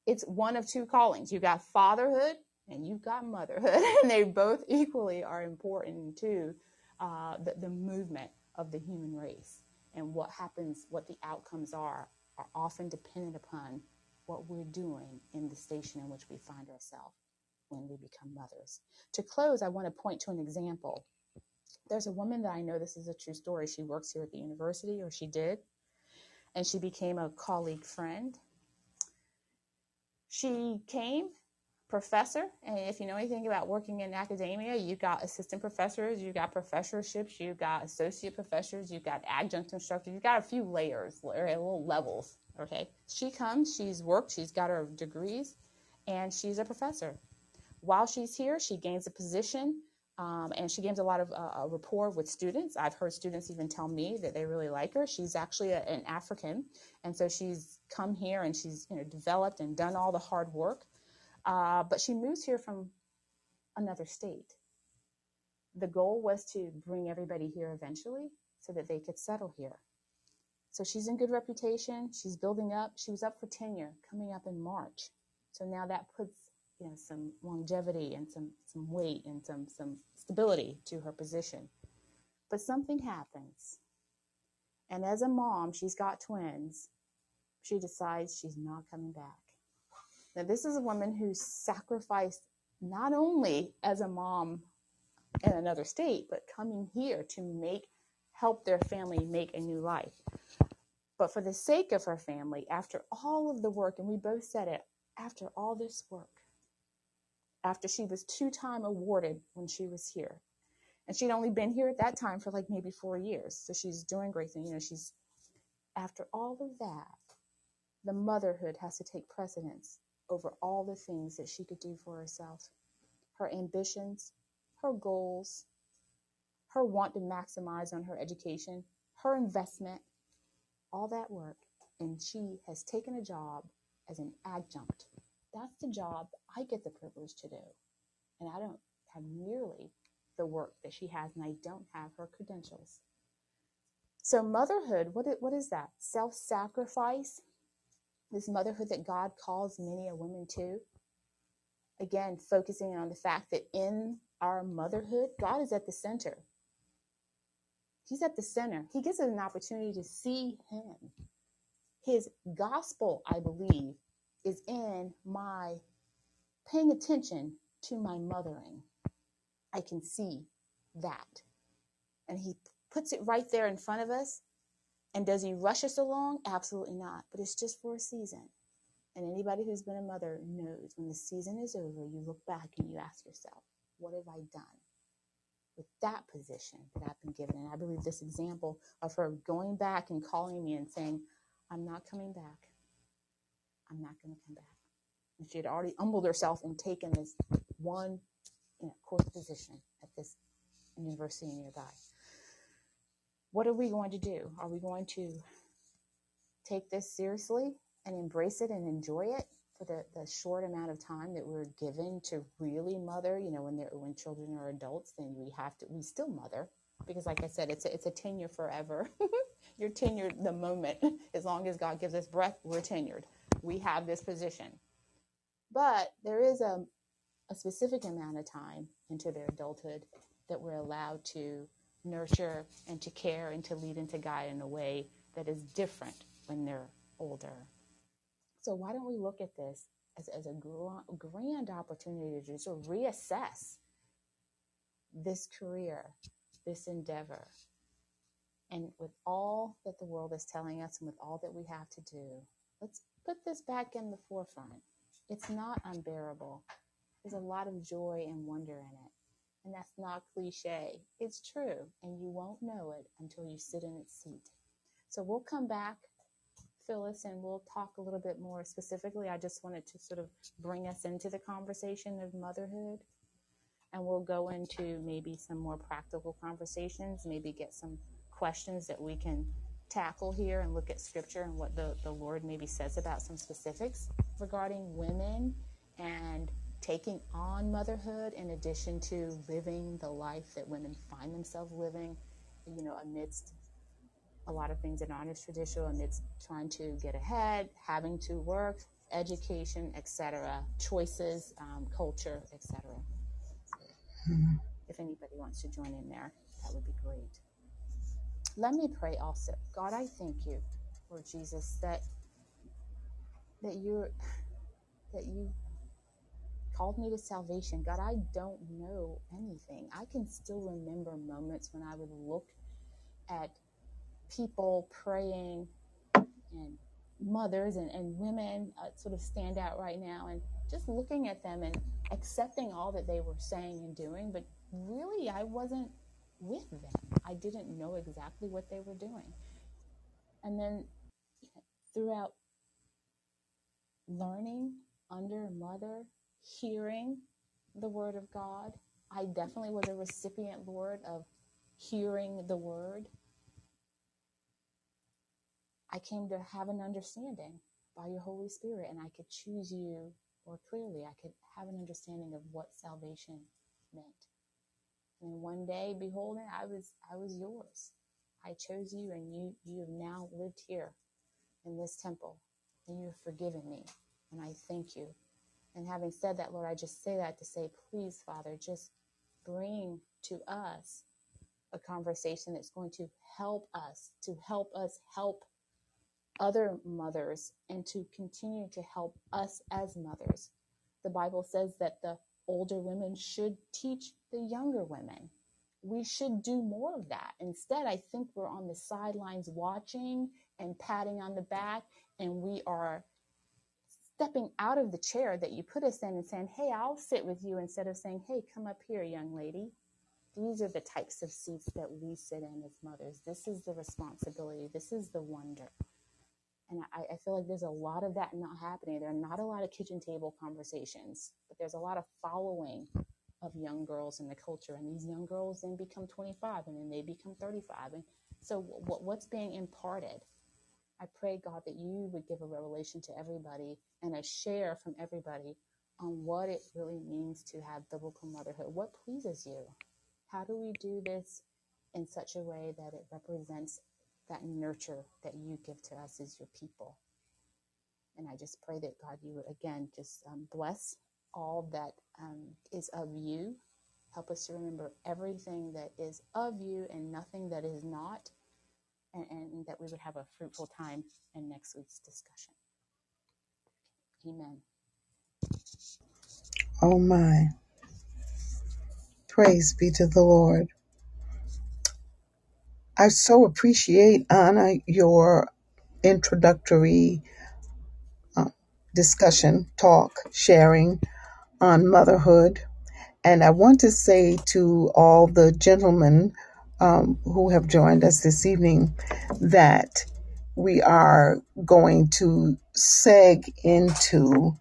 It's one of two callings. You've got fatherhood and you've got motherhood, and they both equally are important to uh, the, the movement of the human race. And what happens, what the outcomes are, are often dependent upon what we're doing in the station in which we find ourselves when we become mothers. To close, I want to point to an example. There's a woman that I know this is a true story. She works here at the university, or she did, and she became a colleague friend. She came professor, and if you know anything about working in academia, you've got assistant professors, you've got professorships, you've got associate professors, you've got adjunct instructors, you've got a few layers little levels. Okay, she comes, she's worked, she's got her degrees, and she's a professor while she's here, she gains a position um, and she gains a lot of uh, rapport with students. I've heard students even tell me that they really like her. She's actually a, an African, and so she's come here and she's you know developed and done all the hard work. Uh, but she moves here from another state. The goal was to bring everybody here eventually so that they could settle here. So she's in good reputation. She's building up. She was up for tenure coming up in March. So now that puts you know, some longevity and some, some weight and some, some stability to her position. But something happens. And as a mom, she's got twins. she decides she's not coming back. Now, this is a woman who sacrificed not only as a mom in another state, but coming here to make help their family make a new life. But for the sake of her family, after all of the work, and we both said it, after all this work, after she was two time awarded when she was here, and she'd only been here at that time for like maybe four years, so she's doing great things. You know, she's after all of that, the motherhood has to take precedence over all the things that she could do for herself, her ambitions, her goals, her want to maximize on her education, her investment, all that work. And she has taken a job as an adjunct. That's the job I get the privilege to do. And I don't have nearly the work that she has, and I don't have her credentials. So, motherhood, what is, what is that? Self sacrifice, this motherhood that God calls many a woman to. Again, focusing on the fact that in our motherhood, God is at the center. He's at the center. He gives us an opportunity to see Him. His gospel, I believe, is in my paying attention to my mothering. I can see that. And He puts it right there in front of us. And does He rush us along? Absolutely not. But it's just for a season. And anybody who's been a mother knows when the season is over, you look back and you ask yourself, what have I done? with that position that I've been given. And I believe this example of her going back and calling me and saying, I'm not coming back. I'm not going to come back. And she had already humbled herself and taken this one you know, course position at this university nearby. What are we going to do? Are we going to take this seriously and embrace it and enjoy it? for the, the short amount of time that we're given to really mother, you know, when they're when children are adults, then we have to we still mother because like I said, it's a, it's a tenure forever. You're tenured the moment as long as God gives us breath, we're tenured. We have this position. But there is a a specific amount of time into their adulthood that we're allowed to nurture and to care and to lead and to guide in a way that is different when they're older. So why don't we look at this as, as a gr- grand opportunity to just reassess this career, this endeavor, and with all that the world is telling us and with all that we have to do, let's put this back in the forefront. It's not unbearable. There's a lot of joy and wonder in it. And that's not cliche. It's true. And you won't know it until you sit in its seat. So we'll come back Phyllis, and we'll talk a little bit more specifically. I just wanted to sort of bring us into the conversation of motherhood. And we'll go into maybe some more practical conversations, maybe get some questions that we can tackle here and look at scripture and what the, the Lord maybe says about some specifics regarding women and taking on motherhood in addition to living the life that women find themselves living, you know, amidst a lot of things in honors tradition and it's trying to get ahead, having to work, education, etc., choices, um, culture, etc. Mm-hmm. If anybody wants to join in there, that would be great. Let me pray also. God, I thank you, Lord Jesus, that that you that you called me to salvation. God, I don't know anything. I can still remember moments when I would look at people praying and mothers and, and women uh, sort of stand out right now and just looking at them and accepting all that they were saying and doing but really i wasn't with them i didn't know exactly what they were doing and then throughout learning under mother hearing the word of god i definitely was a recipient lord of hearing the word I came to have an understanding by your Holy Spirit, and I could choose you more clearly. I could have an understanding of what salvation meant. And one day, behold, I was I was yours. I chose you, and you you have now lived here in this temple, and you have forgiven me, and I thank you. And having said that, Lord, I just say that to say, please, Father, just bring to us a conversation that's going to help us, to help us help other mothers and to continue to help us as mothers. The Bible says that the older women should teach the younger women. We should do more of that. Instead, I think we're on the sidelines watching and patting on the back, and we are stepping out of the chair that you put us in and saying, Hey, I'll sit with you instead of saying, Hey, come up here, young lady. These are the types of seats that we sit in as mothers. This is the responsibility. This is the wonder. And I, I feel like there's a lot of that not happening. There are not a lot of kitchen table conversations, but there's a lot of following of young girls in the culture. And these young girls then become 25 and then they become 35. And so, what, what's being imparted? I pray, God, that you would give a revelation to everybody and a share from everybody on what it really means to have biblical motherhood. What pleases you? How do we do this in such a way that it represents that nurture that you give to us as your people? And I just pray that God, you would again just um, bless all that um, is of you. Help us to remember everything that is of you and nothing that is not and, and that we would have a fruitful time in next week's discussion. Amen. Oh my. Praise be to the Lord. I so appreciate, Ahnna, your introductory uh, discussion, talk, sharing on motherhood. And I want to say to all the gentlemen um, who have joined us this evening that we are going to seg into,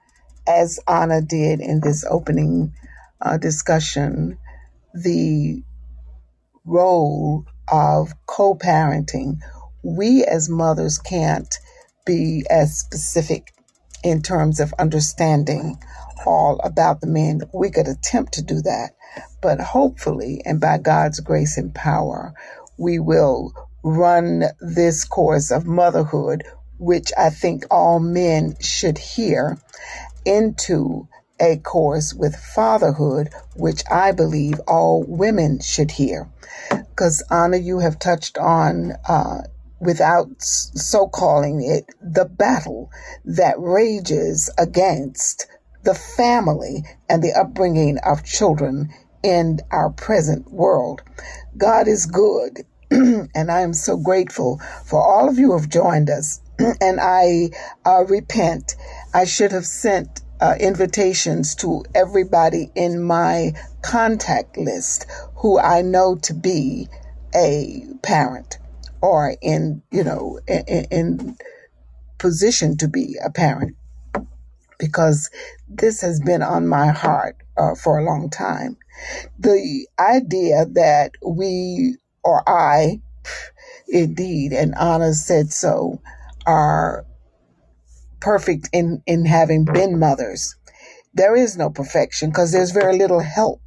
as Ahnna did in this opening uh, discussion, the role of co parenting. We as mothers can't be as specific in terms of understanding all about the men. We could attempt to do that, but hopefully, and by God's grace and power, we will run this course of motherhood, which I think all men should hear, into a course with fatherhood, which I believe all women should hear. Because, Ahnna, you have touched on, uh, without so calling it, the battle that rages against the family and the upbringing of children in our present world. God is good, and I am so grateful for all of you who have joined us. and I uh, repent. I should have sent uh, invitations to everybody in my contact list who I know to be a parent or in, you know, in, in position to be a parent because this has been on my heart uh, for a long time. The idea that we or I, indeed, and Ahnna said so, are perfect in, in having been mothers. There is no perfection because there's very little help.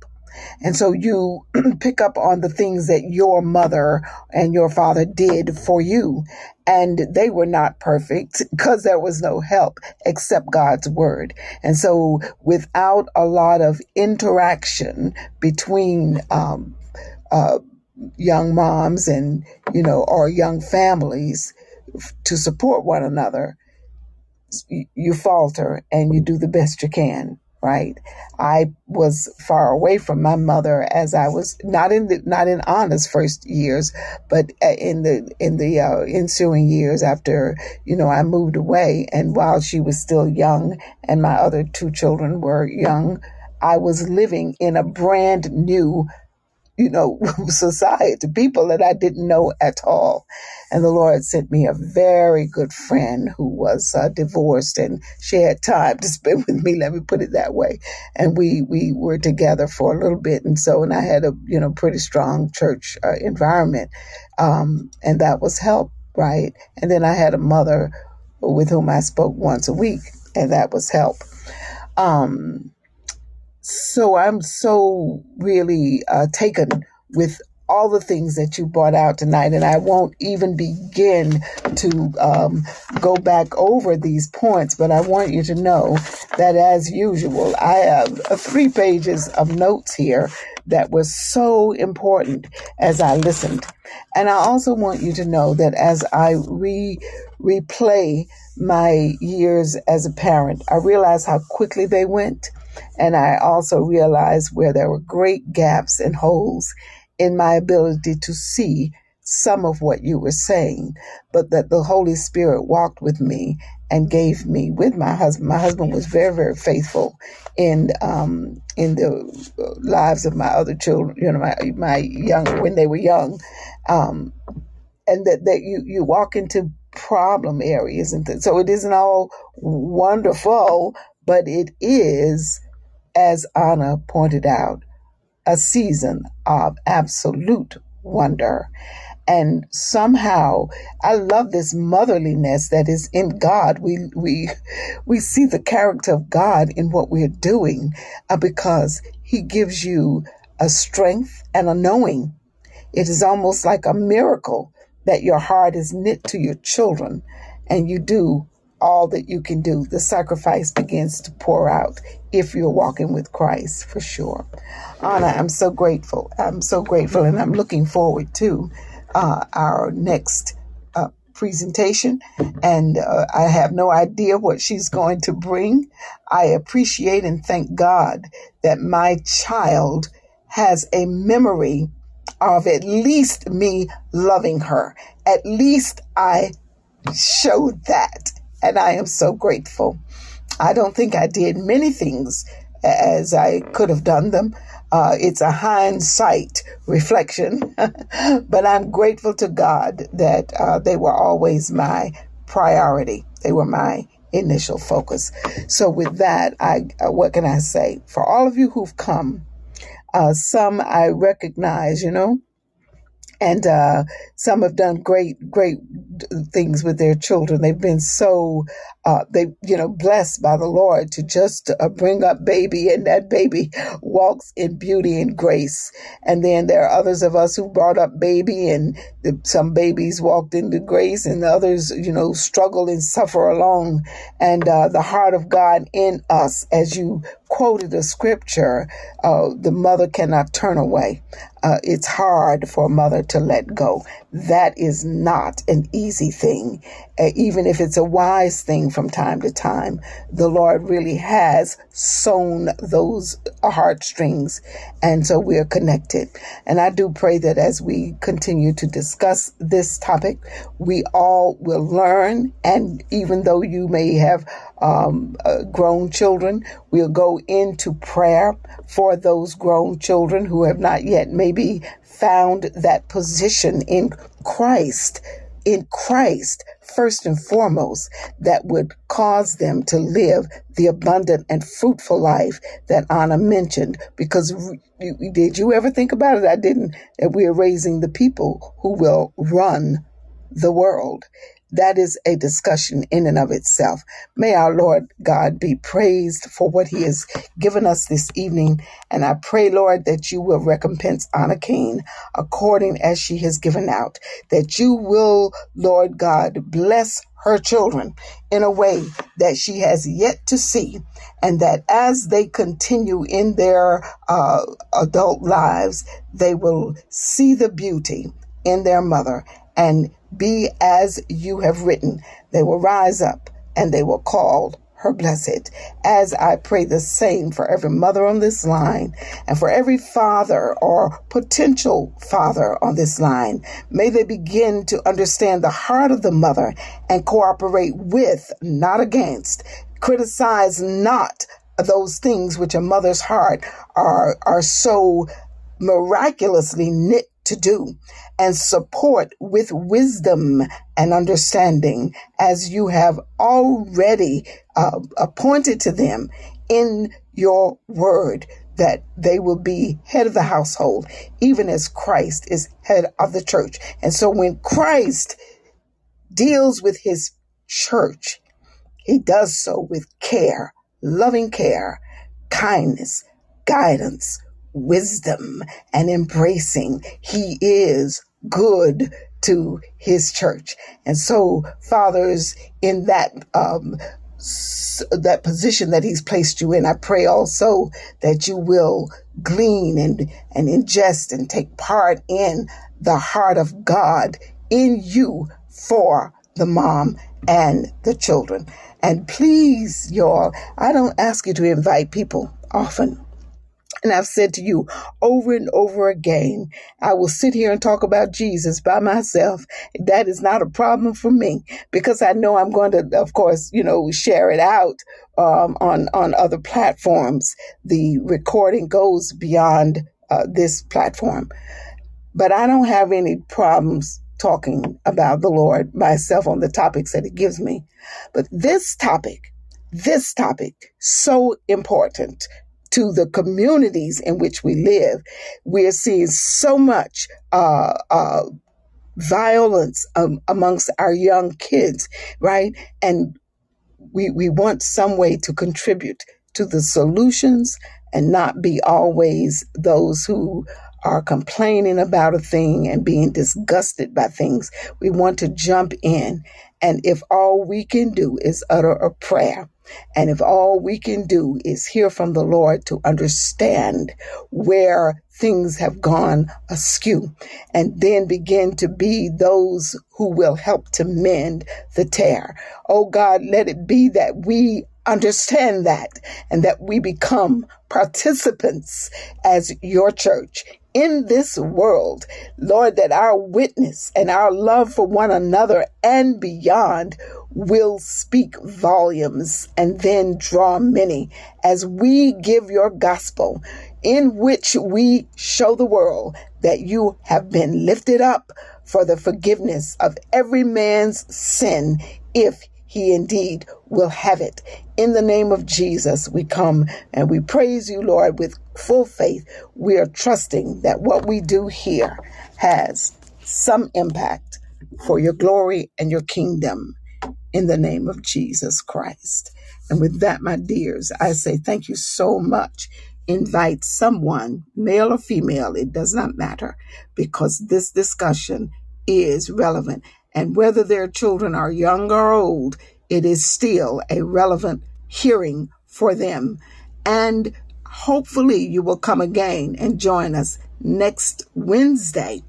And so you pick up on the things that your mother and your father did for you. And they were not perfect because there was no help except God's word. And so without a lot of interaction between, um, uh, young moms and, you know, or young families to support one another, you falter and you do the best you can right? I was far away from my mother as i was not in the not in Ahnna's first years but uh, in the in the uh, ensuing years after you know i moved away. And while she was still young and my other two children were young i was living in a brand new you know, society, people that I didn't know at all. And the Lord sent me a very good friend who was uh, divorced and she had time to spend with me. Let me put it that way. And we, we were together for a little bit. And so, and I had a, you know, pretty strong church uh, environment. Um, and that was help, right? And then I had a mother with whom I spoke once a week and that was help. Um, so I'm so really uh, taken with all the things that you brought out tonight, and I won't even begin to um, go back over these points, but I want you to know that as usual, I have three pages of notes here that was so important as I listened. And I also want you to know that as I re replay my years as a parent, I realize how quickly they went. And I also realized where there were great gaps and holes in my ability to see some of what you were saying, but that the Holy Spirit walked with me and gave me with my husband. My husband was very, very faithful in um, in the lives of my other children. You know, my my young when they were young, um, and that that you you walk into problem areas and so it isn't all wonderful, but it is, as Ahnna pointed out, a season of absolute wonder. And somehow I love this motherliness that is in God. We, we, we see the character of God in what we're doing uh, because he gives you a strength and a knowing. It is almost like a miracle that your heart is knit to your children and you do all that you can do. The sacrifice begins to pour out if you're walking with Christ for sure. Ahnna, I'm so grateful. I'm so grateful, and I'm looking forward to uh, our next uh, presentation. And uh, I have no idea what she's going to bring. I appreciate and thank God that my child has a memory of at least me loving her. At least I showed that. And I am so grateful. I don't think I did many things as I could have done them. Uh, it's a hindsight reflection, but I'm grateful to God that uh, they were always my priority. They were my initial focus. So, with that, I uh, what can I say? For all of you who've come, uh, some I recognize, you know, and uh, some have done great, great things with their children. They've been so, uh, they, you know, blessed by the Lord to just uh, bring up baby, and that baby walks in beauty and grace. And then there are others of us who brought up baby, and the, some babies walked into grace, and others, you know, struggle and suffer along. And uh, the heart of God in us, as you quoted a scripture, uh, the mother cannot turn away. Uh, it's hard for a mother to let go. That is not an easy thing, uh, even if it's a wise thing from time to time. The Lord really has sewn those heartstrings, and so we are connected. And I do pray that as we continue to discuss this topic, we all will learn. And even though you may have um, uh, grown children. We'll go into prayer for those grown children who have not yet maybe found that position in Christ, in Christ, first and foremost, that would cause them to live the abundant and fruitful life that Ahnna mentioned. Because did you ever think about it? I didn't, that we are raising the people who will run the world. That is a discussion in and of itself. May our Lord God be praised for what He has given us this evening. And I pray, Lord, that you will recompense Ahnna Cain according as she has given out. That you will, Lord God, bless her children in a way that she has yet to see. And that as they continue in their uh, adult lives, they will see the beauty in their mother and be as you have written. They will rise up and they will call her blessed. As I pray the same for every mother on this line and for every father or potential father on this line, may they begin to understand the heart of the mother and cooperate with, not against, criticize not those things which a mother's heart are, are so miraculously knit to do and support with wisdom and understanding as you have already uh, appointed to them in your word that they will be head of the household, even as Christ is head of the church. And so when Christ deals with his church, he does so with care, loving care, kindness, guidance, wisdom and embracing. He is good to his church. And so, fathers, in that um, that position that he's placed you in. I pray also that you will glean and, and ingest and take part in the heart of God in you for the mom and the children. And please, y'all, I don't ask you to invite people often. And I've said to you over and over again, I will sit here and talk about Jesus by myself. That is not a problem for me because I know I'm going to, of course, you know, share it out um, on on other platforms. The recording goes beyond uh, this platform, but I don't have any problems talking about the Lord myself on the topics that He gives me. But this topic, this topic, so important to the communities in which we live. We're seeing so much uh, uh, violence um, amongst our young kids, right? And we, we want some way to contribute to the solutions and not be always those who are complaining about a thing and being disgusted by things. We want to jump in. And if all we can do is utter a prayer, and if all we can do is hear from the Lord to understand where things have gone askew, and then begin to be those who will help to mend the tear. Oh God, let it be that we understand that and that we become participants as your church in this world, Lord, that our witness and our love for one another and beyond will speak volumes and then draw many as we give your gospel in which we show the world that you have been lifted up for the forgiveness of every man's sin if he indeed will have it. In the name of Jesus, we come and we praise you, Lord, with full faith. We are trusting that what we do here has some impact for your glory and your kingdom in the name of Jesus Christ. And with that, my dears, I say thank you so much. Invite someone, male or female, it does not matter, because this discussion is relevant. And whether their children are young or old, it is still a relevant hearing for them. And hopefully you will come again and join us next Wednesday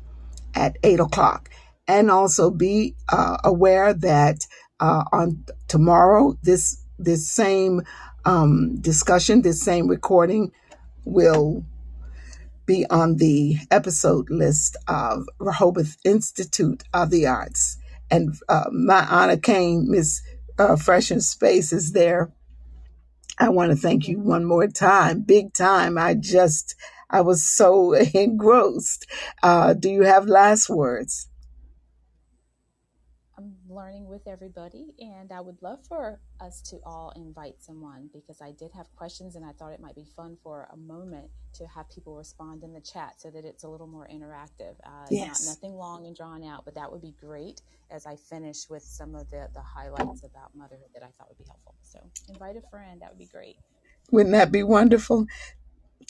at 8 o'clock. And also be uh, aware that uh, on tomorrow, this this same um, discussion, this same recording will be on the episode list of Rehoboth Institute of the Arts. And uh, my Ahnna Cain, Miss uh, Fresh in Space, is there. I want to thank you one more time, big time. I just, I was so engrossed. Uh, do you have last words? Learning with everybody. And I would love for us to all invite someone because I did have questions and I thought it might be fun for a moment to have people respond in the chat so that it's a little more interactive. Uh, yes. Not, nothing long and drawn out, but that would be great as I finish with some of the, the highlights about motherhood that I thought would be helpful. So invite a friend. That would be great. Wouldn't that be wonderful?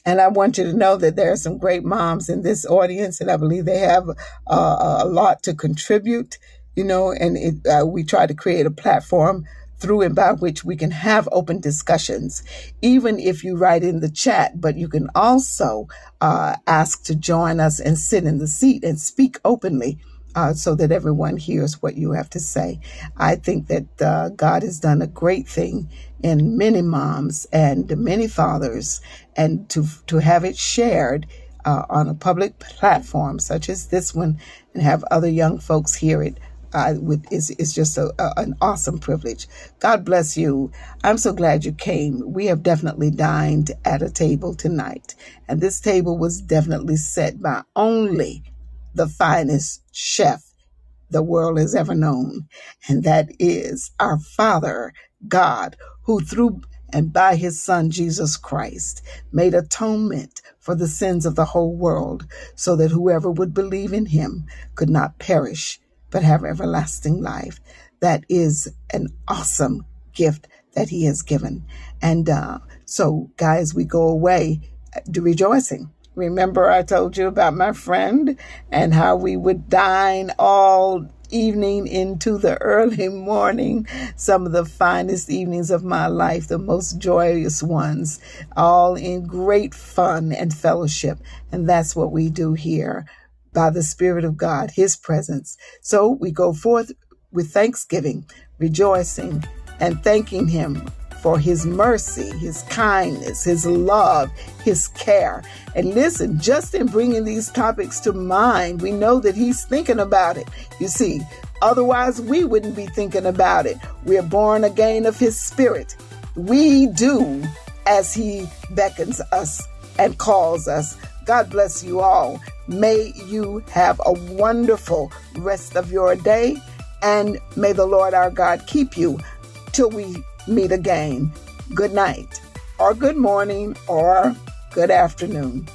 And I want you to know that there are some great moms in this audience, and I believe they have uh, a lot to contribute you know, and it, uh, we try to create a platform through and by which we can have open discussions, even if you write in the chat. But you can also uh, ask to join us and sit in the seat and speak openly. Uh, so that everyone hears what you have to say. I think that uh, God has done a great thing in many moms and many fathers, and to to have it shared uh, on a public platform such as this one, and have other young folks hear it uh, with is is just a, a, an awesome privilege. God bless you. I'm so glad you came. We have definitely dined at a table tonight, and this table was definitely set by only the finest chef the world has ever known, and that is our Father God, who through and by his Son Jesus Christ made atonement for the sins of the whole world, so that whoever would believe in him could not perish but have everlasting life. That is an awesome gift that He has given. And uh, so, guys, we go away uh, rejoicing, Remember, I told you about my friend and how we would dine all evening into the early morning, some of the finest evenings of my life, the most joyous ones, all in great fun and fellowship. And that's what we do here by the Spirit of God, His presence. So we go forth with thanksgiving, rejoicing, and thanking Him for his mercy, his kindness, his love, his care. And listen, just in bringing these topics to mind, we know that he's thinking about it. You see, otherwise we wouldn't be thinking about it. We're born again of his spirit. We do as he beckons us and calls us. God bless you all. May you have a wonderful rest of your day, and may the Lord our God keep you till we meet again. Good night, or good morning, or good afternoon.